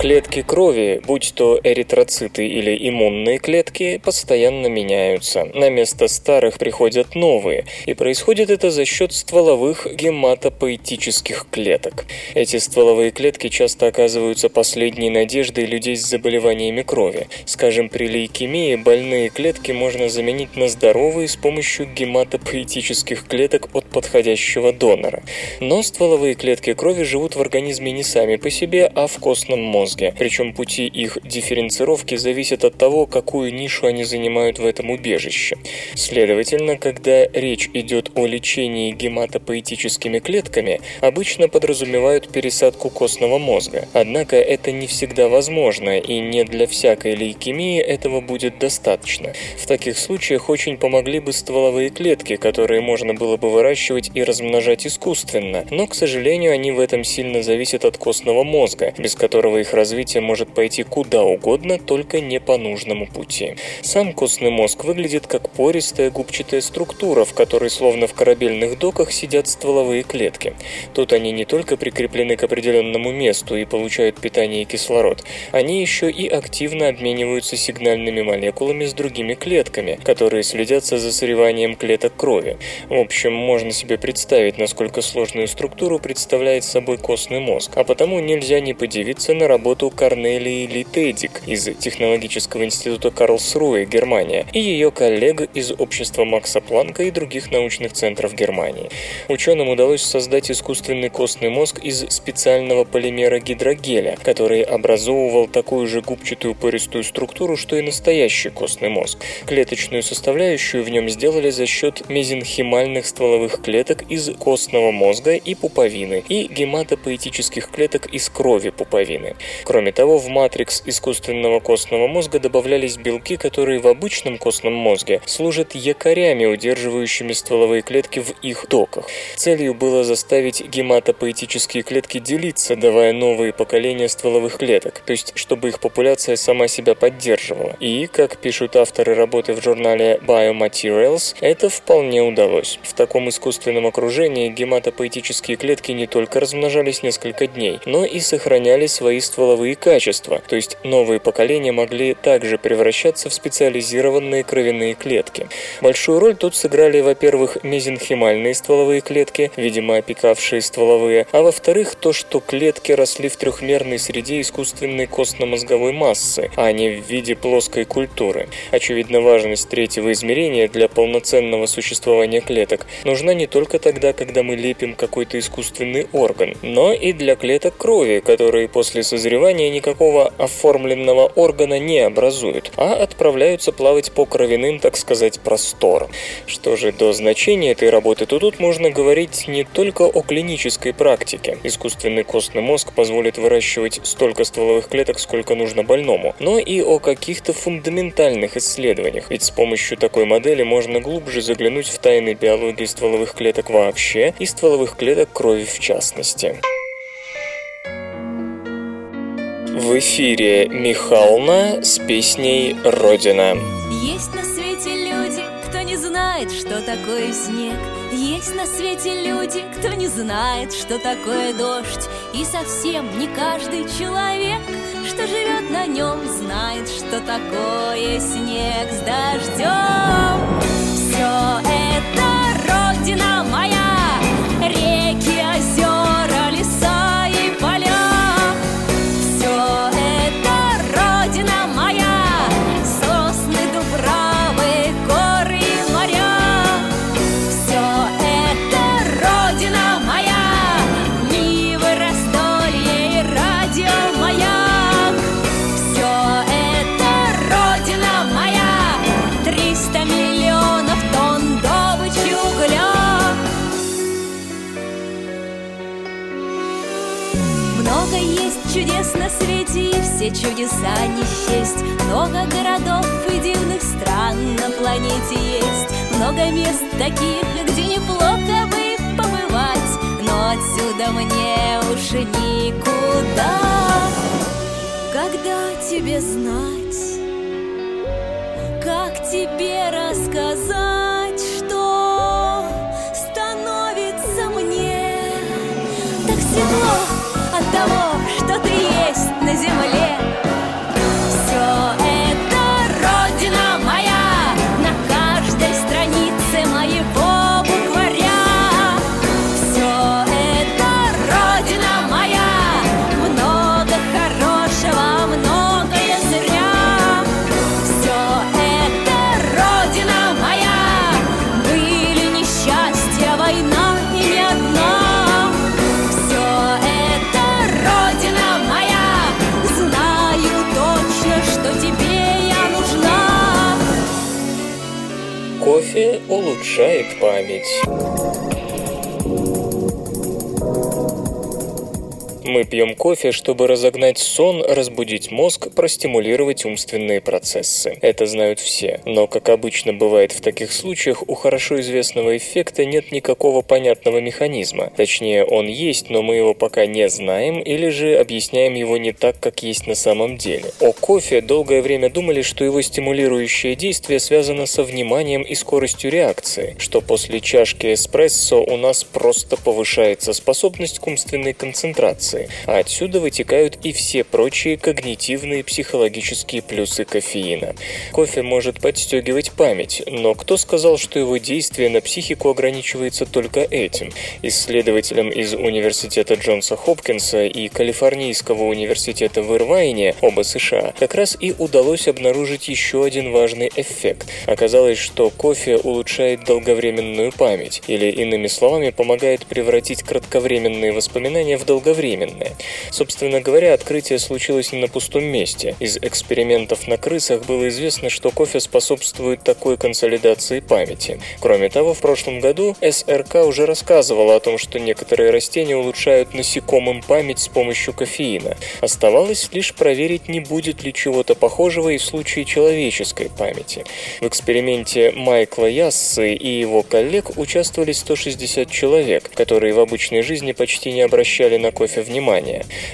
Клетки крови, будь то эритроциты или иммунные клетки, постоянно меняются. На место старых приходят новые, и происходит это за счет стволовых гематопоэтических клеток. Эти стволовые клетки часто оказываются последней надеждой людей с заболеваниями крови. Скажем, при лейкемии больные клетки можно заменить на здоровые с помощью гематопоэтических клеток от подходящего донора. Но стволовые клетки крови живут в организме не сами по себе, а в костном мозге. Причем пути их дифференцировки зависят от того, какую нишу они занимают в этом убежище. Следовательно, когда речь идет о лечении гематопоэтическими клетками, обычно подразумевают пересадку костного мозга. Однако это не всегда возможно, и не для всякой лейкемии этого будет достаточно. В таких случаях очень помогли бы стволовые клетки, которые можно было бы выращивать и размножать искусственно, но, к сожалению, они в этом сильно зависят от костного мозга, без которого их развитие может пойти куда угодно, только не по нужному пути. Сам костный мозг выглядит как пористая губчатая структура, в которой словно в корабельных доках сидят стволовые клетки. Тут они не только прикреплены к определенному месту и получают питание и кислород, они еще и активно обмениваются сигнальными молекулами с другими клетками, которые следят за засореванием клеток крови. В общем, можно себе представить, насколько сложную структуру представляет собой костный мозг, а потому нельзя не подивиться на работу Корнелии Литедик из Технологического института Карлсруэ, Германия, и ее коллег из Общества Макса Планка и других научных центров Германии. Ученым удалось создать искусственный костный мозг из специального полимера гидрогеля, который образовывал такую же губчатую пористую структуру, что и настоящий костный мозг. Клеточную составляющую в нем сделали за счет мезенхимальных стволовых клеток из костного мозга и пуповины и гематопоэтических клеток из крови пуповины. Кроме того, в матрикс искусственного костного мозга добавлялись белки, которые в обычном костном мозге служат якорями, удерживающими стволовые клетки в их доках. Целью было заставить гематопоэтические клетки делиться, давая новые поколения стволовых клеток, то есть чтобы их популяция сама себя поддерживала. И, как пишут авторы работы в журнале Biomaterials, это вполне удалось. В таком искусственном окружении гематопоэтические клетки не только размножались несколько дней, но и сохраняли свои стволовые качества, то есть новые поколения могли также превращаться в специализированные кровяные клетки. Большую роль тут сыграли, во-первых, мезенхимальные стволовые клетки, видимо, опекавшие стволовые, а во-вторых, то, что клетки росли в трехмерной среде искусственной костно-мозговой массы, а не в виде плоской культуры. Очевидно, важность третьего измерения для полноценного существования клеток нужна не только тогда, когда мы лепим какой-то искусственный орган, но и для клеток крови, которые после созревания никакого оформленного органа не образуют, а отправляются плавать по кровяным, так сказать, просторам. Что же до значения этой работы, то тут можно говорить не только о клинической практике. Искусственный костный мозг позволит выращивать столько стволовых клеток, сколько нужно больному, но и о каких-то фундаментальных исследованиях, ведь с помощью такой модели можно глубже заглянуть в тайны биологии стволовых клеток вообще и стволовых клеток крови в частности. В эфире Михална с песней «Родина». Есть на свете люди, кто не знает, что такое снег. Есть на свете люди, кто не знает, что такое дождь. И совсем не каждый человек, что живет на нем, знает, что такое снег с дождем. Все это родина моя, реки, озера, чудес на свете, и все чудеса не счесть. Много городов и дивных стран на планете есть. Много мест таких, где неплохо бы побывать, но отсюда мне уж никуда. Когда тебе знать, как тебе рассказать, что становится мне так светло от того, что ты улучшает память. Мы пьем кофе, чтобы разогнать сон, разбудить мозг, простимулировать умственные процессы. Это знают все. Но, как обычно бывает в таких случаях, у хорошо известного эффекта нет никакого понятного механизма. Точнее, он есть, но мы его пока не знаем или же объясняем его не так, как есть на самом деле. О кофе долгое время думали, что его стимулирующее действие связано со вниманием и скоростью реакции, что после чашки эспрессо у нас просто повышается способность к умственной концентрации информации, а отсюда вытекают и все прочие когнитивные психологические плюсы кофеина. Кофе может подстегивать память, но кто сказал, что его действие на психику ограничивается только этим? Исследователям из Университета Джонса Хопкинса и Калифорнийского университета в Ирвайне, оба США, как раз и удалось обнаружить еще один важный эффект. Оказалось, что кофе улучшает долговременную память, или, иными словами, помогает превратить кратковременные воспоминания в долговременные беременная. Собственно говоря, открытие случилось не на пустом месте. Из экспериментов на крысах было известно, что кофе способствует такой консолидации памяти. Кроме того, в прошлом году СРК уже рассказывала о том, что некоторые растения улучшают насекомым память с помощью кофеина. Оставалось лишь проверить, не будет ли чего-то похожего и в случае человеческой памяти. В эксперименте Майкла Яссы и его коллег участвовали 160 человек, которые в обычной жизни почти не обращали на кофе внимания.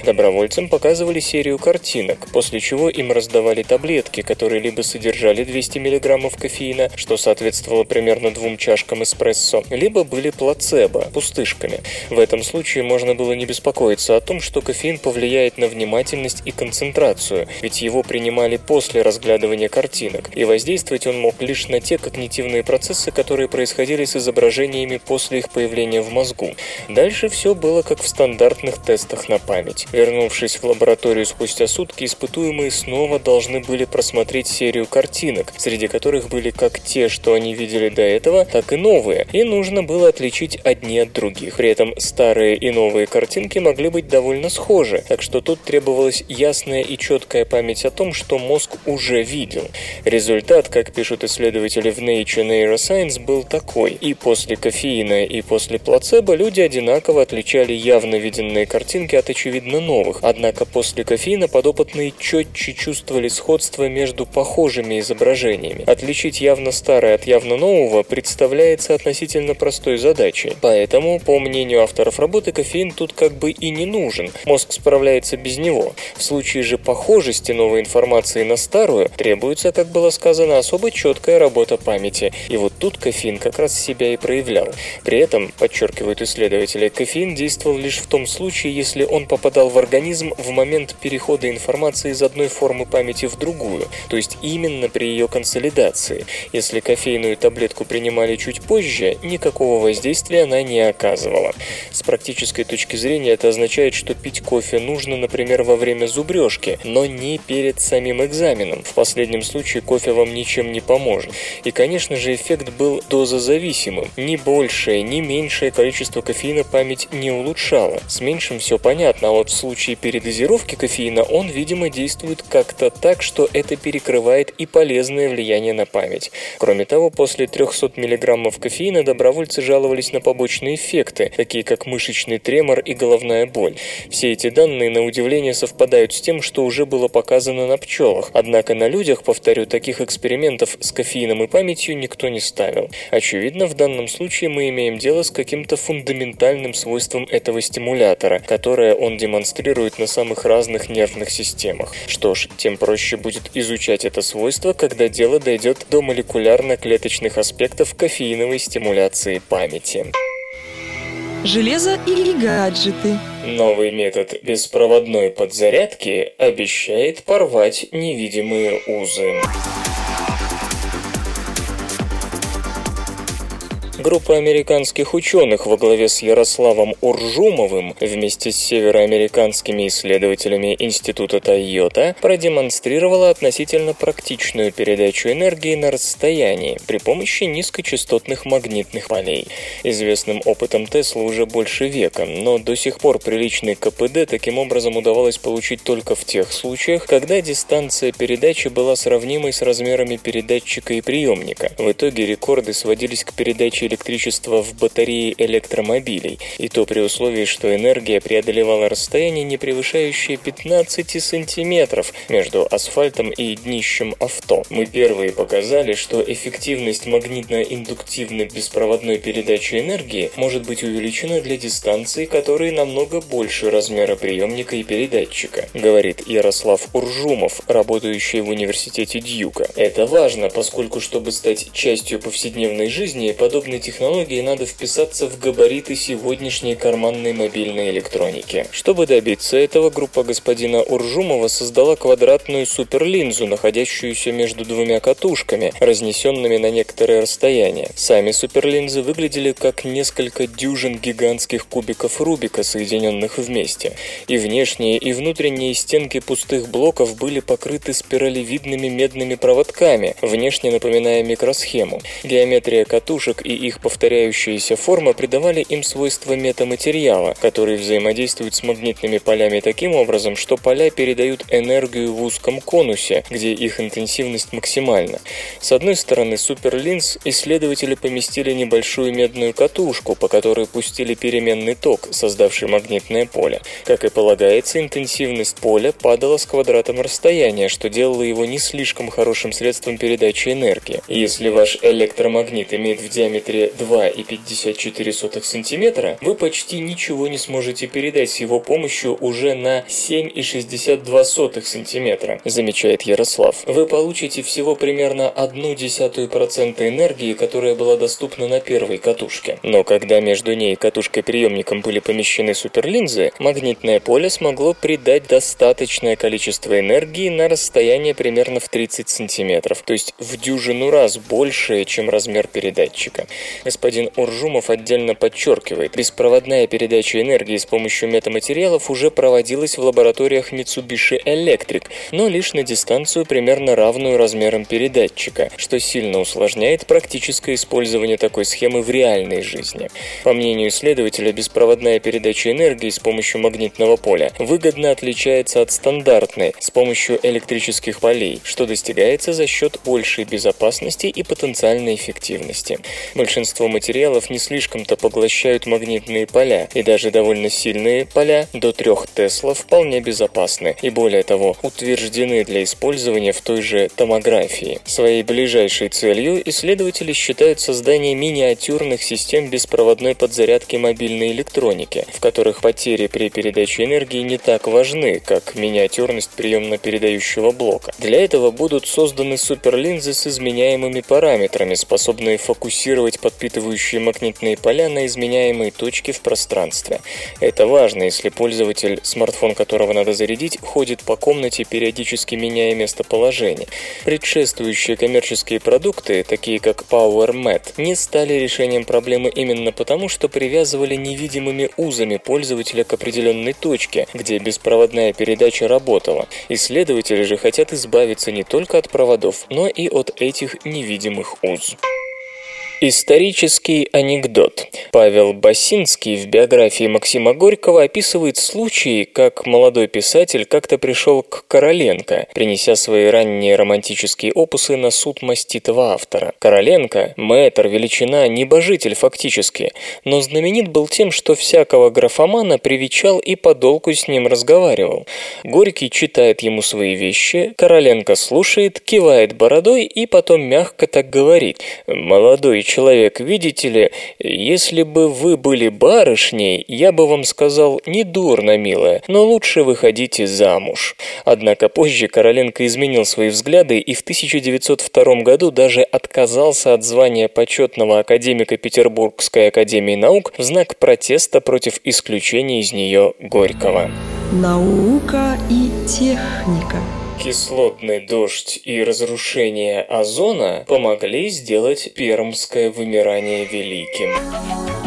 Добровольцам показывали серию картинок, после чего им раздавали таблетки, которые либо содержали 200 мг кофеина, что соответствовало примерно двум чашкам эспрессо, либо были плацебо, пустышками. В этом случае можно было не беспокоиться о том, что кофеин повлияет на внимательность и концентрацию, ведь его принимали после разглядывания картинок, и воздействовать он мог лишь на те когнитивные процессы, которые происходили с изображениями после их появления в мозгу. Дальше все было как в стандартных тестах тестах на память. Вернувшись в лабораторию спустя сутки, испытуемые снова должны были просмотреть серию картинок, среди которых были как те, что они видели до этого, так и новые, и нужно было отличить одни от других. При этом старые и новые картинки могли быть довольно схожи, так что тут требовалась ясная и четкая память о том, что мозг уже видел. Результат, как пишут исследователи в Nature Neuroscience, был такой. И после кофеина, и после плацебо люди одинаково отличали явно виденные картинки картинки от очевидно новых, однако после кофеина подопытные четче чувствовали сходство между похожими изображениями. Отличить явно старое от явно нового представляется относительно простой задачей. Поэтому, по мнению авторов работы, кофеин тут как бы и не нужен. Мозг справляется без него. В случае же похожести новой информации на старую, требуется, как было сказано, особо четкая работа памяти. И вот тут кофеин как раз себя и проявлял. При этом, подчеркивают исследователи, кофеин действовал лишь в том случае, если он попадал в организм в момент перехода информации из одной формы памяти в другую, то есть именно при ее консолидации. Если кофейную таблетку принимали чуть позже, никакого воздействия она не оказывала. С практической точки зрения это означает, что пить кофе нужно, например, во время зубрежки, но не перед самим экзаменом. В последнем случае кофе вам ничем не поможет. И, конечно же, эффект был дозозависимым. Ни большее, ни меньшее количество кофеина память не улучшало. С меньшим все понятно, а вот в случае передозировки кофеина он, видимо, действует как-то так, что это перекрывает и полезное влияние на память. Кроме того, после 300 мг кофеина добровольцы жаловались на побочные эффекты, такие как мышечный тремор и головная боль. Все эти данные, на удивление, совпадают с тем, что уже было показано на пчелах. Однако на людях, повторю, таких экспериментов с кофеином и памятью никто не ставил. Очевидно, в данном случае мы имеем дело с каким-то фундаментальным свойством этого стимулятора, которое он демонстрирует на самых разных нервных системах. Что ж, тем проще будет изучать это свойство, когда дело дойдет до молекулярно-клеточных аспектов кофеиновой стимуляции памяти. железо и гаджеты. Новый метод беспроводной подзарядки обещает порвать невидимые узы. Группа американских ученых во главе с Ярославом Уржумовым вместе с североамериканскими исследователями Института Тойота продемонстрировала относительно практичную передачу энергии на расстоянии при помощи низкочастотных магнитных полей. Известным опытом Тесла уже больше века, но до сих пор приличный КПД таким образом удавалось получить только в тех случаях, когда дистанция передачи была сравнимой с размерами передатчика и приемника. В итоге рекорды сводились к передаче электричества в батареи электромобилей, и то при условии, что энергия преодолевала расстояние, не превышающее 15 сантиметров между асфальтом и днищем авто. Мы первые показали, что эффективность магнитно-индуктивной беспроводной передачи энергии может быть увеличена для дистанций, которые намного больше размера приемника и передатчика, говорит Ярослав Уржумов, работающий в университете Дьюка. Это важно, поскольку чтобы стать частью повседневной жизни, подобные подобной технологии надо вписаться в габариты сегодняшней карманной мобильной электроники. Чтобы добиться этого, группа господина Уржумова создала квадратную суперлинзу, находящуюся между двумя катушками, разнесенными на некоторое расстояние. Сами суперлинзы выглядели как несколько дюжин гигантских кубиков Рубика, соединенных вместе. И внешние, и внутренние стенки пустых блоков были покрыты спиралевидными медными проводками, внешне напоминая микросхему. Геометрия катушек и их повторяющиеся формы придавали им свойства метаматериала, которые взаимодействуют с магнитными полями таким образом, что поля передают энергию в узком конусе, где их интенсивность максимальна. С одной стороны суперлинз исследователи поместили небольшую медную катушку, по которой пустили переменный ток, создавший магнитное поле. Как и полагается, интенсивность поля падала с квадратом расстояния, что делало его не слишком хорошим средством передачи энергии. Если ваш электромагнит имеет в диаметре диаметре 2,54 см, вы почти ничего не сможете передать с его помощью уже на 7,62 см, замечает Ярослав. Вы получите всего примерно 0,1% энергии, которая была доступна на первой катушке. Но когда между ней и катушкой-приемником были помещены суперлинзы, магнитное поле смогло придать достаточное количество энергии на расстояние примерно в 30 см, то есть в дюжину раз большее, чем размер передатчика. Господин Уржумов отдельно подчеркивает, беспроводная передача энергии с помощью метаматериалов уже проводилась в лабораториях Mitsubishi Electric, но лишь на дистанцию примерно равную размерам передатчика, что сильно усложняет практическое использование такой схемы в реальной жизни. По мнению исследователя, беспроводная передача энергии с помощью магнитного поля выгодно отличается от стандартной с помощью электрических полей, что достигается за счет большей безопасности и потенциальной эффективности. Большинство материалов не слишком-то поглощают магнитные поля, и даже довольно сильные поля до 3 Тесла вполне безопасны и более того утверждены для использования в той же томографии. Своей ближайшей целью исследователи считают создание миниатюрных систем беспроводной подзарядки мобильной электроники, в которых потери при передаче энергии не так важны, как миниатюрность приемно-передающего блока. Для этого будут созданы суперлинзы с изменяемыми параметрами, способные фокусировать подпитывающие магнитные поля на изменяемые точки в пространстве. Это важно, если пользователь, смартфон которого надо зарядить, ходит по комнате, периодически меняя местоположение. Предшествующие коммерческие продукты, такие как PowerMat, не стали решением проблемы именно потому, что привязывали невидимыми узами пользователя к определенной точке, где беспроводная передача работала. Исследователи же хотят избавиться не только от проводов, но и от этих невидимых уз. Исторический анекдот. Павел Басинский в биографии Максима Горького описывает случай, как молодой писатель как-то пришел к Короленко, принеся свои ранние романтические опусы на суд маститого автора. Короленко – мэтр, величина, небожитель фактически, но знаменит был тем, что всякого графомана привечал и подолгу с ним разговаривал. Горький читает ему свои вещи, Короленко слушает, кивает бородой и потом мягко так говорит «Молодой человек, видите ли, если бы вы были барышней, я бы вам сказал, не дурно, милая, но лучше выходите замуж». Однако позже Короленко изменил свои взгляды и в 1902 году даже отказался от звания почетного академика Петербургской академии наук в знак протеста против исключения из нее Горького. Наука и техника. Кислотный дождь и разрушение озона помогли сделать пермское вымирание великим.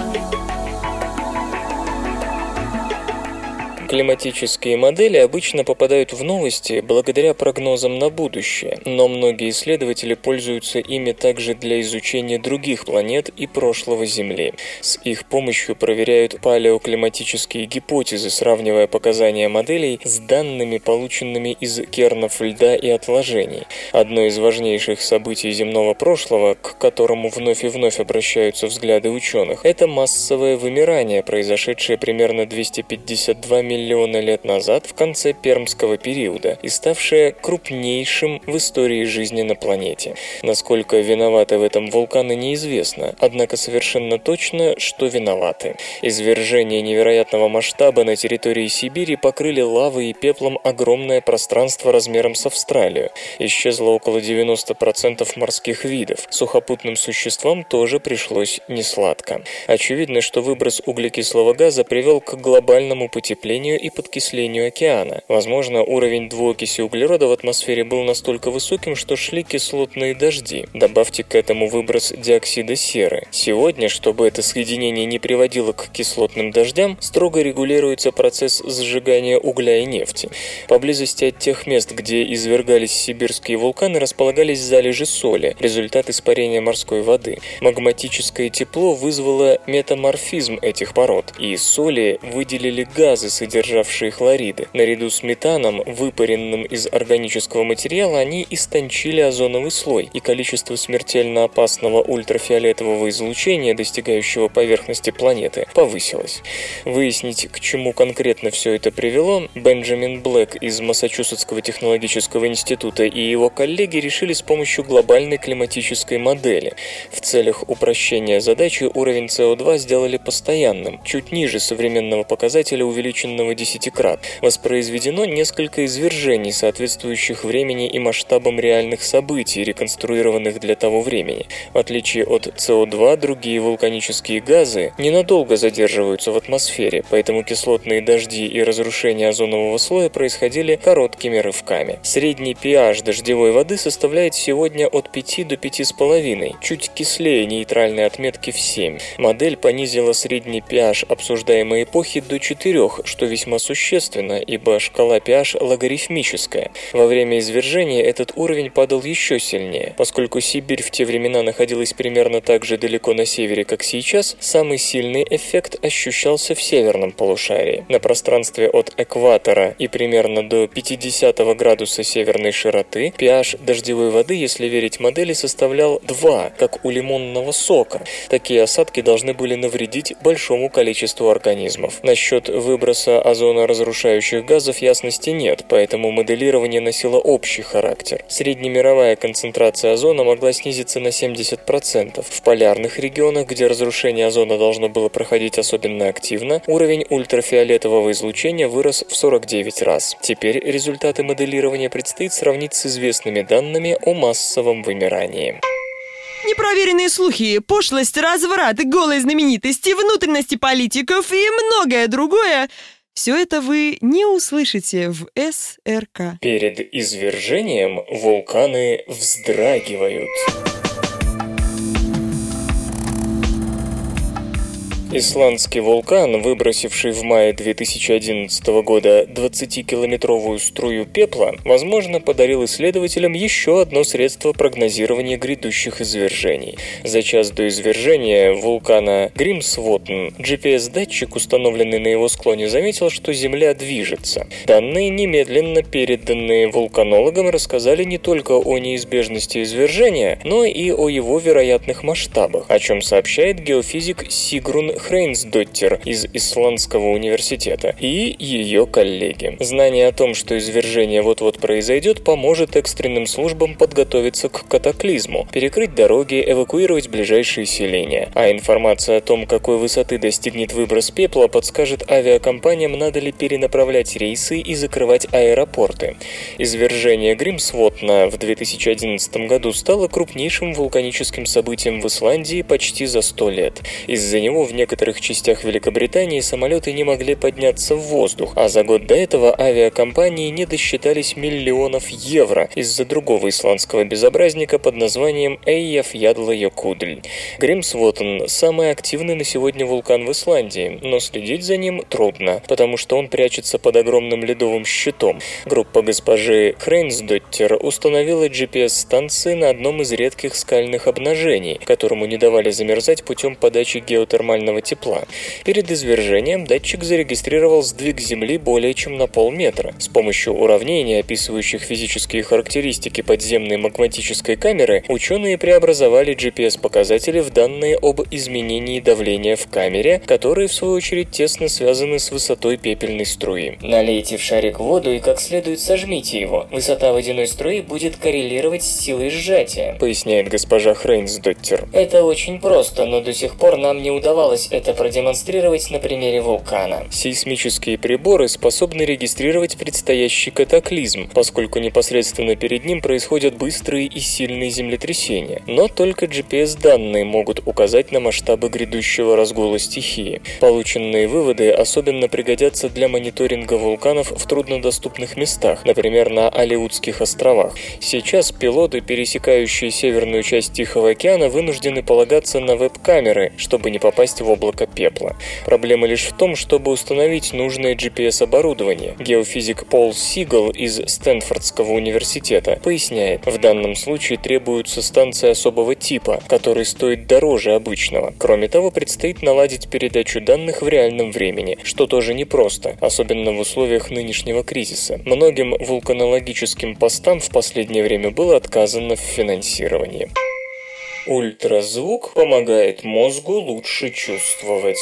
Климатические модели обычно попадают в новости благодаря прогнозам на будущее, но многие исследователи пользуются ими также для изучения других планет и прошлого Земли. С их помощью проверяют палеоклиматические гипотезы, сравнивая показания моделей с данными, полученными из кернов льда и отложений. Одно из важнейших событий земного прошлого, к которому вновь и вновь обращаются взгляды ученых, это массовое вымирание, произошедшее примерно 252 миллиона миллиона лет назад в конце пермского периода и ставшее крупнейшим в истории жизни на планете. Насколько виноваты в этом вулканы неизвестно, однако совершенно точно, что виноваты. Извержения невероятного масштаба на территории Сибири покрыли лавой и пеплом огромное пространство размером с Австралию. Исчезло около 90% морских видов. Сухопутным существам тоже пришлось несладко. Очевидно, что выброс углекислого газа привел к глобальному потеплению загрязнению и подкислению океана. Возможно, уровень двуокиси углерода в атмосфере был настолько высоким, что шли кислотные дожди. Добавьте к этому выброс диоксида серы. Сегодня, чтобы это соединение не приводило к кислотным дождям, строго регулируется процесс сжигания угля и нефти. Поблизости от тех мест, где извергались сибирские вулканы, располагались залежи соли, результат испарения морской воды. Магматическое тепло вызвало метаморфизм этих пород, и из соли выделили газы, содержащие содержавшие хлориды. Наряду с метаном, выпаренным из органического материала, они истончили озоновый слой, и количество смертельно опасного ультрафиолетового излучения, достигающего поверхности планеты, повысилось. Выяснить, к чему конкретно все это привело, Бенджамин Блэк из Массачусетского технологического института и его коллеги решили с помощью глобальной климатической модели. В целях упрощения задачи уровень СО2 сделали постоянным, чуть ниже современного показателя увеличенного в десятикрат. Воспроизведено несколько извержений, соответствующих времени и масштабам реальных событий, реконструированных для того времени. В отличие от СО2, другие вулканические газы ненадолго задерживаются в атмосфере, поэтому кислотные дожди и разрушение озонового слоя происходили короткими рывками. Средний pH дождевой воды составляет сегодня от 5 до 5,5, чуть кислее нейтральной отметки в 7. Модель понизила средний pH обсуждаемой эпохи до 4, что весьма существенно, ибо шкала pH логарифмическая. Во время извержения этот уровень падал еще сильнее. Поскольку Сибирь в те времена находилась примерно так же далеко на севере, как сейчас, самый сильный эффект ощущался в северном полушарии. На пространстве от экватора и примерно до 50 градуса северной широты pH дождевой воды, если верить модели, составлял 2, как у лимонного сока. Такие осадки должны были навредить большому количеству организмов. Насчет выброса озоноразрушающих газов ясности нет, поэтому моделирование носило общий характер. Среднемировая концентрация озона могла снизиться на 70%. В полярных регионах, где разрушение озона должно было проходить особенно активно, уровень ультрафиолетового излучения вырос в 49 раз. Теперь результаты моделирования предстоит сравнить с известными данными о массовом вымирании. Непроверенные слухи, пошлость, разврат, голые знаменитости, внутренности политиков и многое другое все это вы не услышите в СРК. Перед извержением вулканы вздрагивают. Исландский вулкан, выбросивший в мае 2011 года 20-километровую струю пепла, возможно, подарил исследователям еще одно средство прогнозирования грядущих извержений. За час до извержения вулкана Гримсвотн GPS-датчик, установленный на его склоне, заметил, что Земля движется. Данные, немедленно переданные вулканологам, рассказали не только о неизбежности извержения, но и о его вероятных масштабах, о чем сообщает геофизик Сигрун Хрейнсдоттер из Исландского университета и ее коллеги. Знание о том, что извержение вот-вот произойдет, поможет экстренным службам подготовиться к катаклизму, перекрыть дороги, эвакуировать ближайшие селения. А информация о том, какой высоты достигнет выброс пепла, подскажет авиакомпаниям, надо ли перенаправлять рейсы и закрывать аэропорты. Извержение Гримсвотна в 2011 году стало крупнейшим вулканическим событием в Исландии почти за 100 лет. Из-за него в некоторых частях Великобритании самолеты не могли подняться в воздух, а за год до этого авиакомпании не досчитались миллионов евро из-за другого исландского безобразника под названием Эйяф Ядла Йокудль. Гримсвотен – самый активный на сегодня вулкан в Исландии, но следить за ним трудно, потому что он прячется под огромным ледовым щитом. Группа госпожи Крейнсдоттер установила GPS-станции на одном из редких скальных обнажений, которому не давали замерзать путем подачи геотермального тепла. Перед извержением датчик зарегистрировал сдвиг Земли более чем на полметра. С помощью уравнений, описывающих физические характеристики подземной магматической камеры, ученые преобразовали GPS-показатели в данные об изменении давления в камере, которые, в свою очередь, тесно связаны с высотой пепельной струи. Налейте в шарик воду и как следует сожмите его. Высота водяной струи будет коррелировать с силой сжатия, поясняет госпожа Хрейнсдоттер. Это очень просто, но до сих пор нам не удавалось это продемонстрировать на примере вулкана. Сейсмические приборы способны регистрировать предстоящий катаклизм, поскольку непосредственно перед ним происходят быстрые и сильные землетрясения. Но только GPS-данные могут указать на масштабы грядущего разгула стихии. Полученные выводы особенно пригодятся для мониторинга вулканов в труднодоступных местах, например, на Алиутских островах. Сейчас пилоты, пересекающие северную часть Тихого океана, вынуждены полагаться на веб-камеры, чтобы не попасть в облако пепла. Проблема лишь в том, чтобы установить нужное GPS-оборудование. Геофизик Пол Сигал из Стэнфордского университета поясняет, в данном случае требуются станции особого типа, который стоит дороже обычного. Кроме того, предстоит наладить передачу данных в реальном времени, что тоже непросто, особенно в условиях нынешнего кризиса. Многим вулканологическим постам в последнее время было отказано в финансировании. Ультразвук помогает мозгу лучше чувствовать.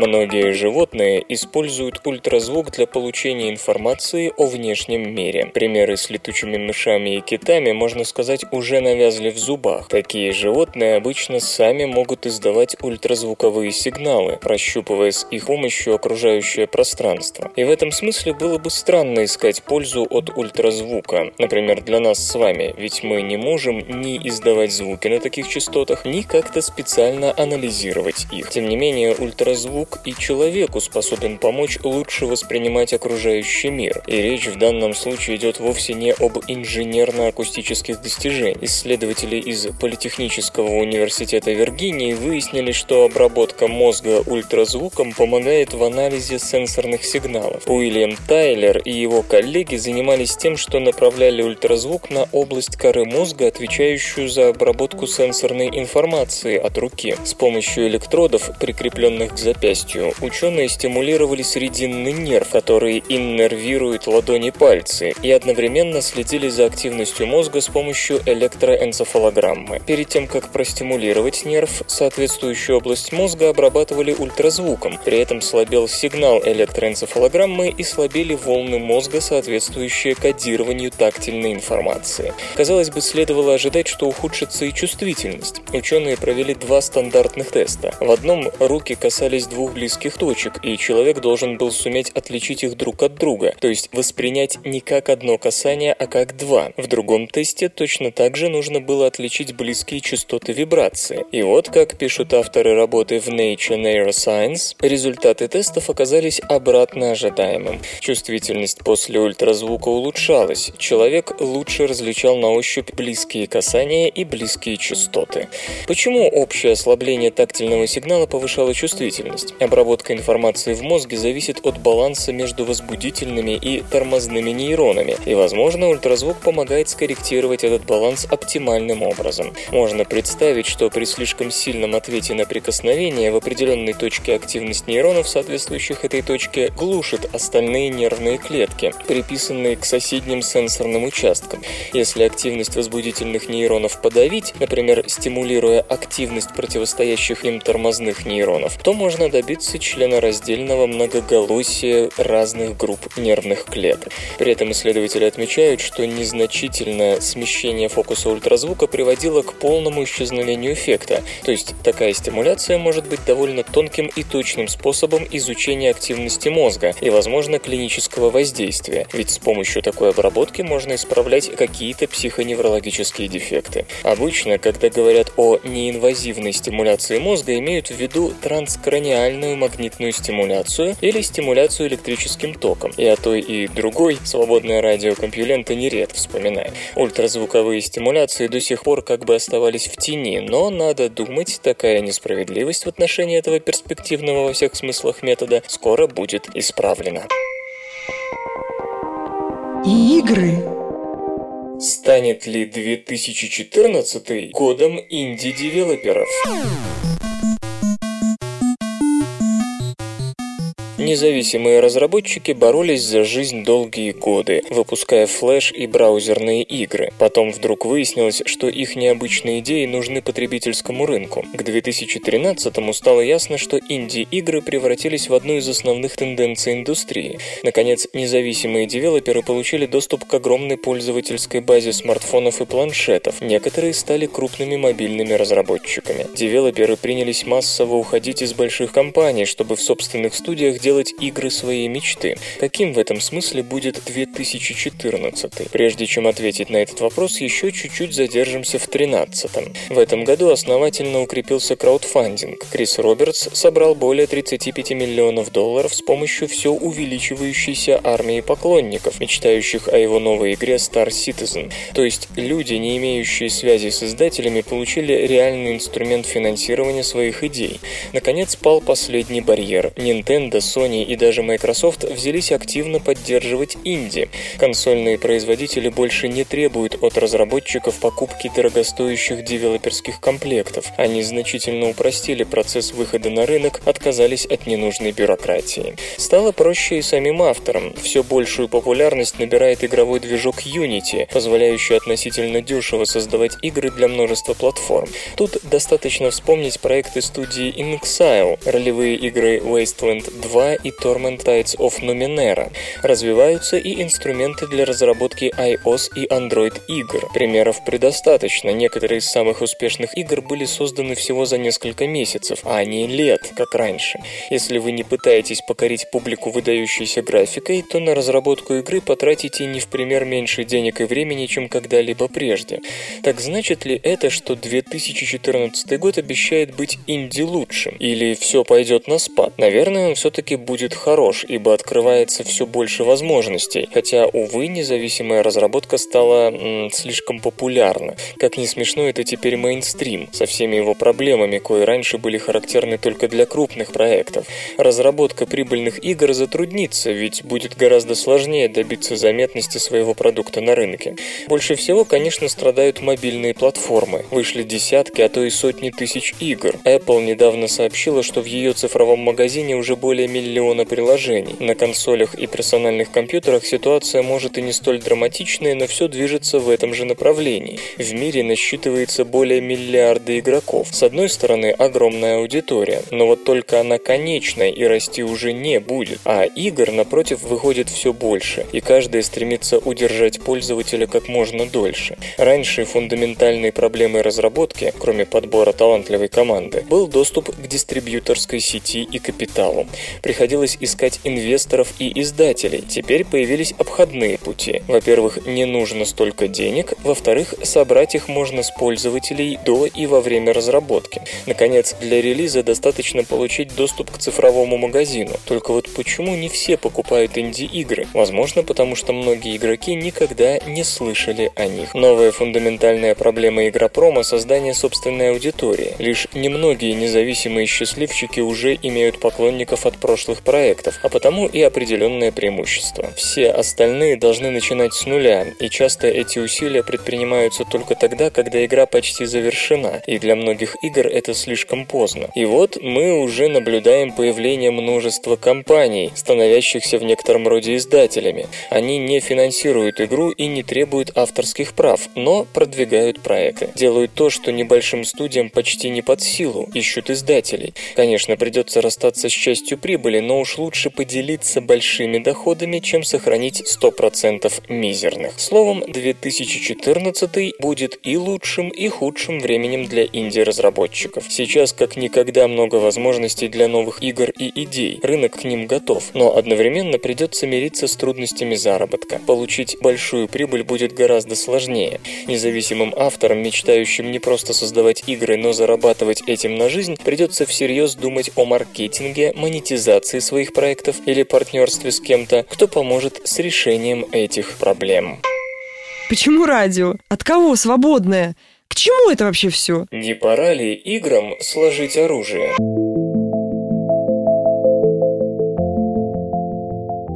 Многие животные используют ультразвук для получения информации о внешнем мире. Примеры с летучими мышами и китами, можно сказать, уже навязли в зубах. Такие животные обычно сами могут издавать ультразвуковые сигналы, прощупывая с их помощью окружающее пространство. И в этом смысле было бы странно искать пользу от ультразвука, например, для нас с вами, ведь мы не можем ни издавать звуки на таких частотах, ни как-то специально анализировать их. Тем не менее, ультразвук звук и человеку способен помочь лучше воспринимать окружающий мир. И речь в данном случае идет вовсе не об инженерно-акустических достижениях. Исследователи из Политехнического университета Виргинии выяснили, что обработка мозга ультразвуком помогает в анализе сенсорных сигналов. Уильям Тайлер и его коллеги занимались тем, что направляли ультразвук на область коры мозга, отвечающую за обработку сенсорной информации от руки. С помощью электродов, прикрепленных к запястью, частью ученые стимулировали срединный нерв, который иннервирует ладони пальцы, и одновременно следили за активностью мозга с помощью электроэнцефалограммы. Перед тем, как простимулировать нерв, соответствующую область мозга обрабатывали ультразвуком, при этом слабел сигнал электроэнцефалограммы и слабели волны мозга, соответствующие кодированию тактильной информации. Казалось бы, следовало ожидать, что ухудшится и чувствительность. Ученые провели два стандартных теста. В одном руки касались двух двух близких точек, и человек должен был суметь отличить их друг от друга, то есть воспринять не как одно касание, а как два. В другом тесте точно так же нужно было отличить близкие частоты вибрации. И вот, как пишут авторы работы в Nature Neuroscience, результаты тестов оказались обратно ожидаемым. Чувствительность после ультразвука улучшалась, человек лучше различал на ощупь близкие касания и близкие частоты. Почему общее ослабление тактильного сигнала повышало чувствительность? Обработка информации в мозге зависит от баланса между возбудительными и тормозными нейронами, и, возможно, ультразвук помогает скорректировать этот баланс оптимальным образом. Можно представить, что при слишком сильном ответе на прикосновение в определенной точке активность нейронов, соответствующих этой точке, глушит остальные нервные клетки, приписанные к соседним сенсорным участкам. Если активность возбудительных нейронов подавить, например, стимулируя активность противостоящих им тормозных нейронов, то можно добиться членораздельного многоголосия разных групп нервных клеток. При этом исследователи отмечают, что незначительное смещение фокуса ультразвука приводило к полному исчезновению эффекта, то есть такая стимуляция может быть довольно тонким и точным способом изучения активности мозга и, возможно, клинического воздействия, ведь с помощью такой обработки можно исправлять какие-то психоневрологические дефекты. Обычно, когда говорят о неинвазивной стимуляции мозга, имеют в виду транскраниальную магнитную стимуляцию или стимуляцию электрическим током, и о той и другой свободное радио Компьюлента нередко вспоминает. Ультразвуковые стимуляции до сих пор как бы оставались в тени, но надо думать, такая несправедливость в отношении этого перспективного во всех смыслах метода скоро будет исправлена. Игры. Станет ли 2014 годом инди-девелоперов? Независимые разработчики боролись за жизнь долгие годы, выпуская флеш и браузерные игры. Потом вдруг выяснилось, что их необычные идеи нужны потребительскому рынку. К 2013-му стало ясно, что инди-игры превратились в одну из основных тенденций индустрии. Наконец, независимые девелоперы получили доступ к огромной пользовательской базе смартфонов и планшетов. Некоторые стали крупными мобильными разработчиками. Девелоперы принялись массово уходить из больших компаний, чтобы в собственных студиях делать делать игры своей мечты. Каким в этом смысле будет 2014? Прежде чем ответить на этот вопрос, еще чуть-чуть задержимся в 2013. В этом году основательно укрепился краудфандинг. Крис Робертс собрал более 35 миллионов долларов с помощью все увеличивающейся армии поклонников, мечтающих о его новой игре Star Citizen. То есть люди, не имеющие связи с издателями, получили реальный инструмент финансирования своих идей. Наконец пал последний барьер. Nintendo, Sony Sony и даже Microsoft взялись активно поддерживать инди. Консольные производители больше не требуют от разработчиков покупки дорогостоящих девелоперских комплектов. Они значительно упростили процесс выхода на рынок, отказались от ненужной бюрократии. Стало проще и самим авторам. Все большую популярность набирает игровой движок Unity, позволяющий относительно дешево создавать игры для множества платформ. Тут достаточно вспомнить проекты студии InXile, ролевые игры Wasteland 2 и Torment Tides of Numenera. Развиваются и инструменты для разработки iOS и Android игр. Примеров предостаточно. Некоторые из самых успешных игр были созданы всего за несколько месяцев, а не лет, как раньше. Если вы не пытаетесь покорить публику выдающейся графикой, то на разработку игры потратите не в пример меньше денег и времени, чем когда-либо прежде. Так значит ли это, что 2014 год обещает быть инди лучшим? Или все пойдет на спад? Наверное, он все-таки будет хорош, ибо открывается все больше возможностей, хотя, увы, независимая разработка стала м, слишком популярна. Как ни смешно, это теперь мейнстрим, со всеми его проблемами, кои раньше были характерны только для крупных проектов. Разработка прибыльных игр затруднится, ведь будет гораздо сложнее добиться заметности своего продукта на рынке. Больше всего, конечно, страдают мобильные платформы. Вышли десятки, а то и сотни тысяч игр. Apple недавно сообщила, что в ее цифровом магазине уже более миллиона миллиона приложений. На консолях и персональных компьютерах ситуация может и не столь драматичная, но все движется в этом же направлении. В мире насчитывается более миллиарда игроков. С одной стороны, огромная аудитория, но вот только она конечная и расти уже не будет. А игр, напротив, выходит все больше, и каждая стремится удержать пользователя как можно дольше. Раньше фундаментальной проблемой разработки, кроме подбора талантливой команды, был доступ к дистрибьюторской сети и капиталу. Приходилось приходилось искать инвесторов и издателей. Теперь появились обходные пути. Во-первых, не нужно столько денег. Во-вторых, собрать их можно с пользователей до и во время разработки. Наконец, для релиза достаточно получить доступ к цифровому магазину. Только вот почему не все покупают инди-игры? Возможно, потому что многие игроки никогда не слышали о них. Новая фундаментальная проблема игропрома – создание собственной аудитории. Лишь немногие независимые счастливчики уже имеют поклонников от прошлых проектов, а потому и определенное преимущество. Все остальные должны начинать с нуля, и часто эти усилия предпринимаются только тогда, когда игра почти завершена, и для многих игр это слишком поздно. И вот мы уже наблюдаем появление множества компаний, становящихся в некотором роде издателями. Они не финансируют игру и не требуют авторских прав, но продвигают проекты. Делают то, что небольшим студиям почти не под силу, ищут издателей. Конечно, придется расстаться с частью прибыли, но уж лучше поделиться большими доходами, чем сохранить 100% мизерных. Словом, 2014 будет и лучшим, и худшим временем для инди-разработчиков. Сейчас как никогда много возможностей для новых игр и идей. Рынок к ним готов, но одновременно придется мириться с трудностями заработка. Получить большую прибыль будет гораздо сложнее. Независимым авторам, мечтающим не просто создавать игры, но зарабатывать этим на жизнь, придется всерьез думать о маркетинге, монетизации своих проектов или партнерстве с кем-то, кто поможет с решением этих проблем. Почему радио? От кого свободное? К чему это вообще все? Не пора ли играм сложить оружие?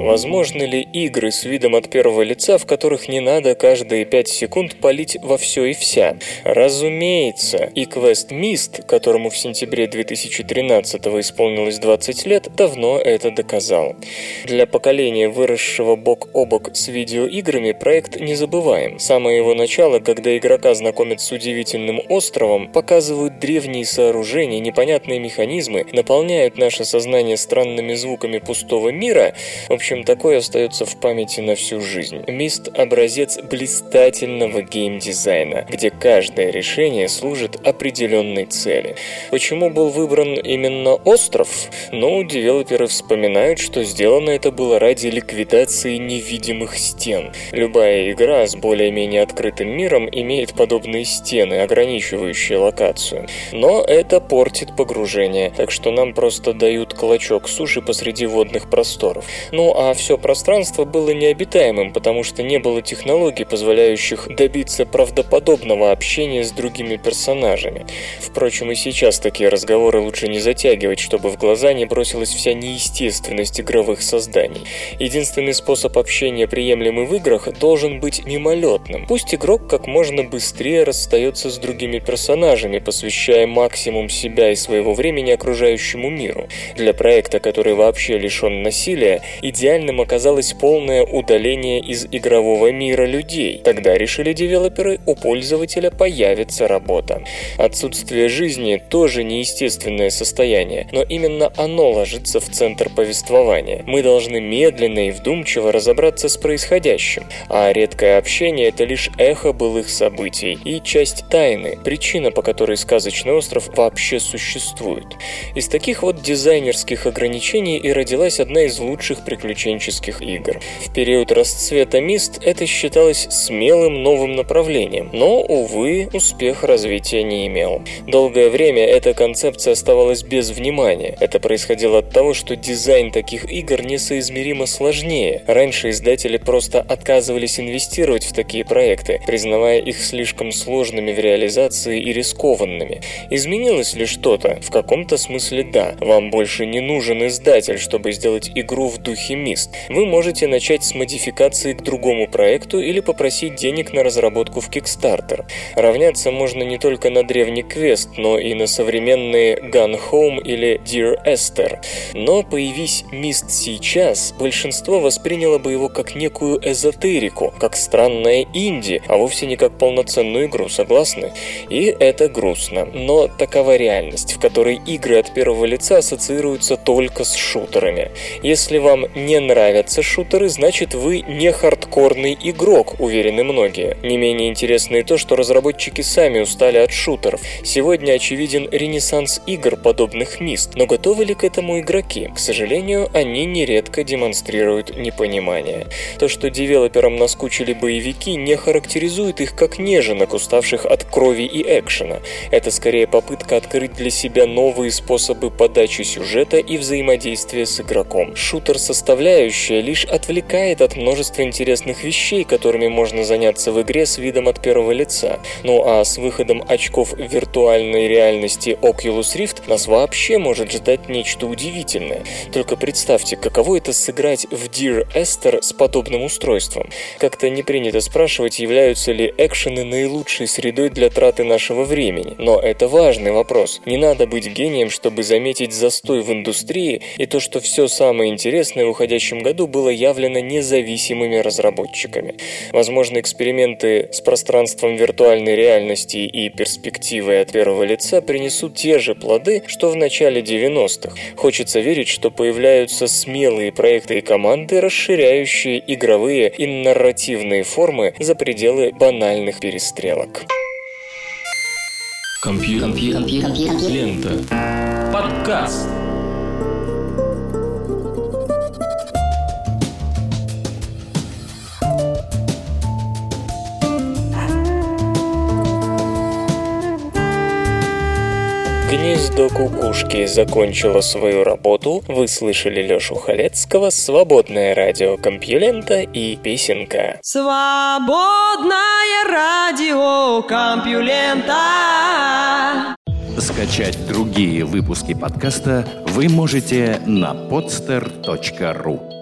Возможны ли игры с видом от первого лица, в которых не надо каждые 5 секунд палить во все и вся? Разумеется, и квест Mist, которому в сентябре 2013 исполнилось 20 лет, давно это доказал. Для поколения, выросшего бок о бок с видеоиграми, проект не забываем. Самое его начало, когда игрока знакомят с удивительным островом, показывают древние сооружения, непонятные механизмы, наполняют наше сознание странными звуками пустого мира, в общем, общем, такое остается в памяти на всю жизнь. Мист – образец блистательного геймдизайна, где каждое решение служит определенной цели. Почему был выбран именно остров? Ну, девелоперы вспоминают, что сделано это было ради ликвидации невидимых стен. Любая игра с более-менее открытым миром имеет подобные стены, ограничивающие локацию. Но это портит погружение, так что нам просто дают клочок суши посреди водных просторов. Ну а а все пространство было необитаемым, потому что не было технологий, позволяющих добиться правдоподобного общения с другими персонажами. Впрочем, и сейчас такие разговоры лучше не затягивать, чтобы в глаза не бросилась вся неестественность игровых созданий. Единственный способ общения, приемлемый в играх, должен быть мимолетным. Пусть игрок как можно быстрее расстается с другими персонажами, посвящая максимум себя и своего времени окружающему миру. Для проекта, который вообще лишен насилия, идеально идеальным оказалось полное удаление из игрового мира людей. Тогда, решили девелоперы, у пользователя появится работа. Отсутствие жизни тоже неестественное состояние, но именно оно ложится в центр повествования. Мы должны медленно и вдумчиво разобраться с происходящим, а редкое общение – это лишь эхо былых событий и часть тайны, причина, по которой сказочный остров вообще существует. Из таких вот дизайнерских ограничений и родилась одна из лучших приключений приключенческих игр. В период расцвета Мист это считалось смелым новым направлением, но, увы, успех развития не имел. Долгое время эта концепция оставалась без внимания. Это происходило от того, что дизайн таких игр несоизмеримо сложнее. Раньше издатели просто отказывались инвестировать в такие проекты, признавая их слишком сложными в реализации и рискованными. Изменилось ли что-то? В каком-то смысле да. Вам больше не нужен издатель, чтобы сделать игру в духе программист. Вы можете начать с модификации к другому проекту или попросить денег на разработку в Kickstarter. Равняться можно не только на древний квест, но и на современные Gun Home или Dear Esther. Но появись Мист сейчас, большинство восприняло бы его как некую эзотерику, как странное инди, а вовсе не как полноценную игру, согласны? И это грустно. Но такова реальность, в которой игры от первого лица ассоциируются только с шутерами. Если вам не не нравятся шутеры, значит вы не хардкорный игрок, уверены многие. Не менее интересно и то, что разработчики сами устали от шутеров. Сегодня очевиден ренессанс игр, подобных Мист, но готовы ли к этому игроки? К сожалению, они нередко демонстрируют непонимание. То, что девелоперам наскучили боевики, не характеризует их как неженок, уставших от крови и экшена. Это скорее попытка открыть для себя новые способы подачи сюжета и взаимодействия с игроком. Шутер-составляющая лишь отвлекает от множества интересных вещей, которыми можно заняться в игре с видом от первого лица. Ну а с выходом очков виртуальной реальности Oculus Rift нас вообще может ждать нечто удивительное. Только представьте, каково это сыграть в Dear Esther с подобным устройством. Как-то не принято спрашивать, являются ли экшены наилучшей средой для траты нашего времени. Но это важный вопрос. Не надо быть гением, чтобы заметить застой в индустрии и то, что все самое интересное в уходящем году было явлено независимыми разработчиками. Возможно, эксперименты с пространством виртуальной реальности и перспективой от первого лица принесут те же плоды, что в начале 90-х. Хочется верить, что появляются смелые проекты и команды, расширяющие игровые и нарративные формы за пределы банальных перестрелок. Компьютер. Компьютер. Лента. Подкаст. Гнездо кукушки закончило свою работу. Вы слышали Лёшу Халецкого, свободное радио Компьюлента и песенка. Свободное радио Компьюлента. Скачать другие выпуски подкаста вы можете на podster.ru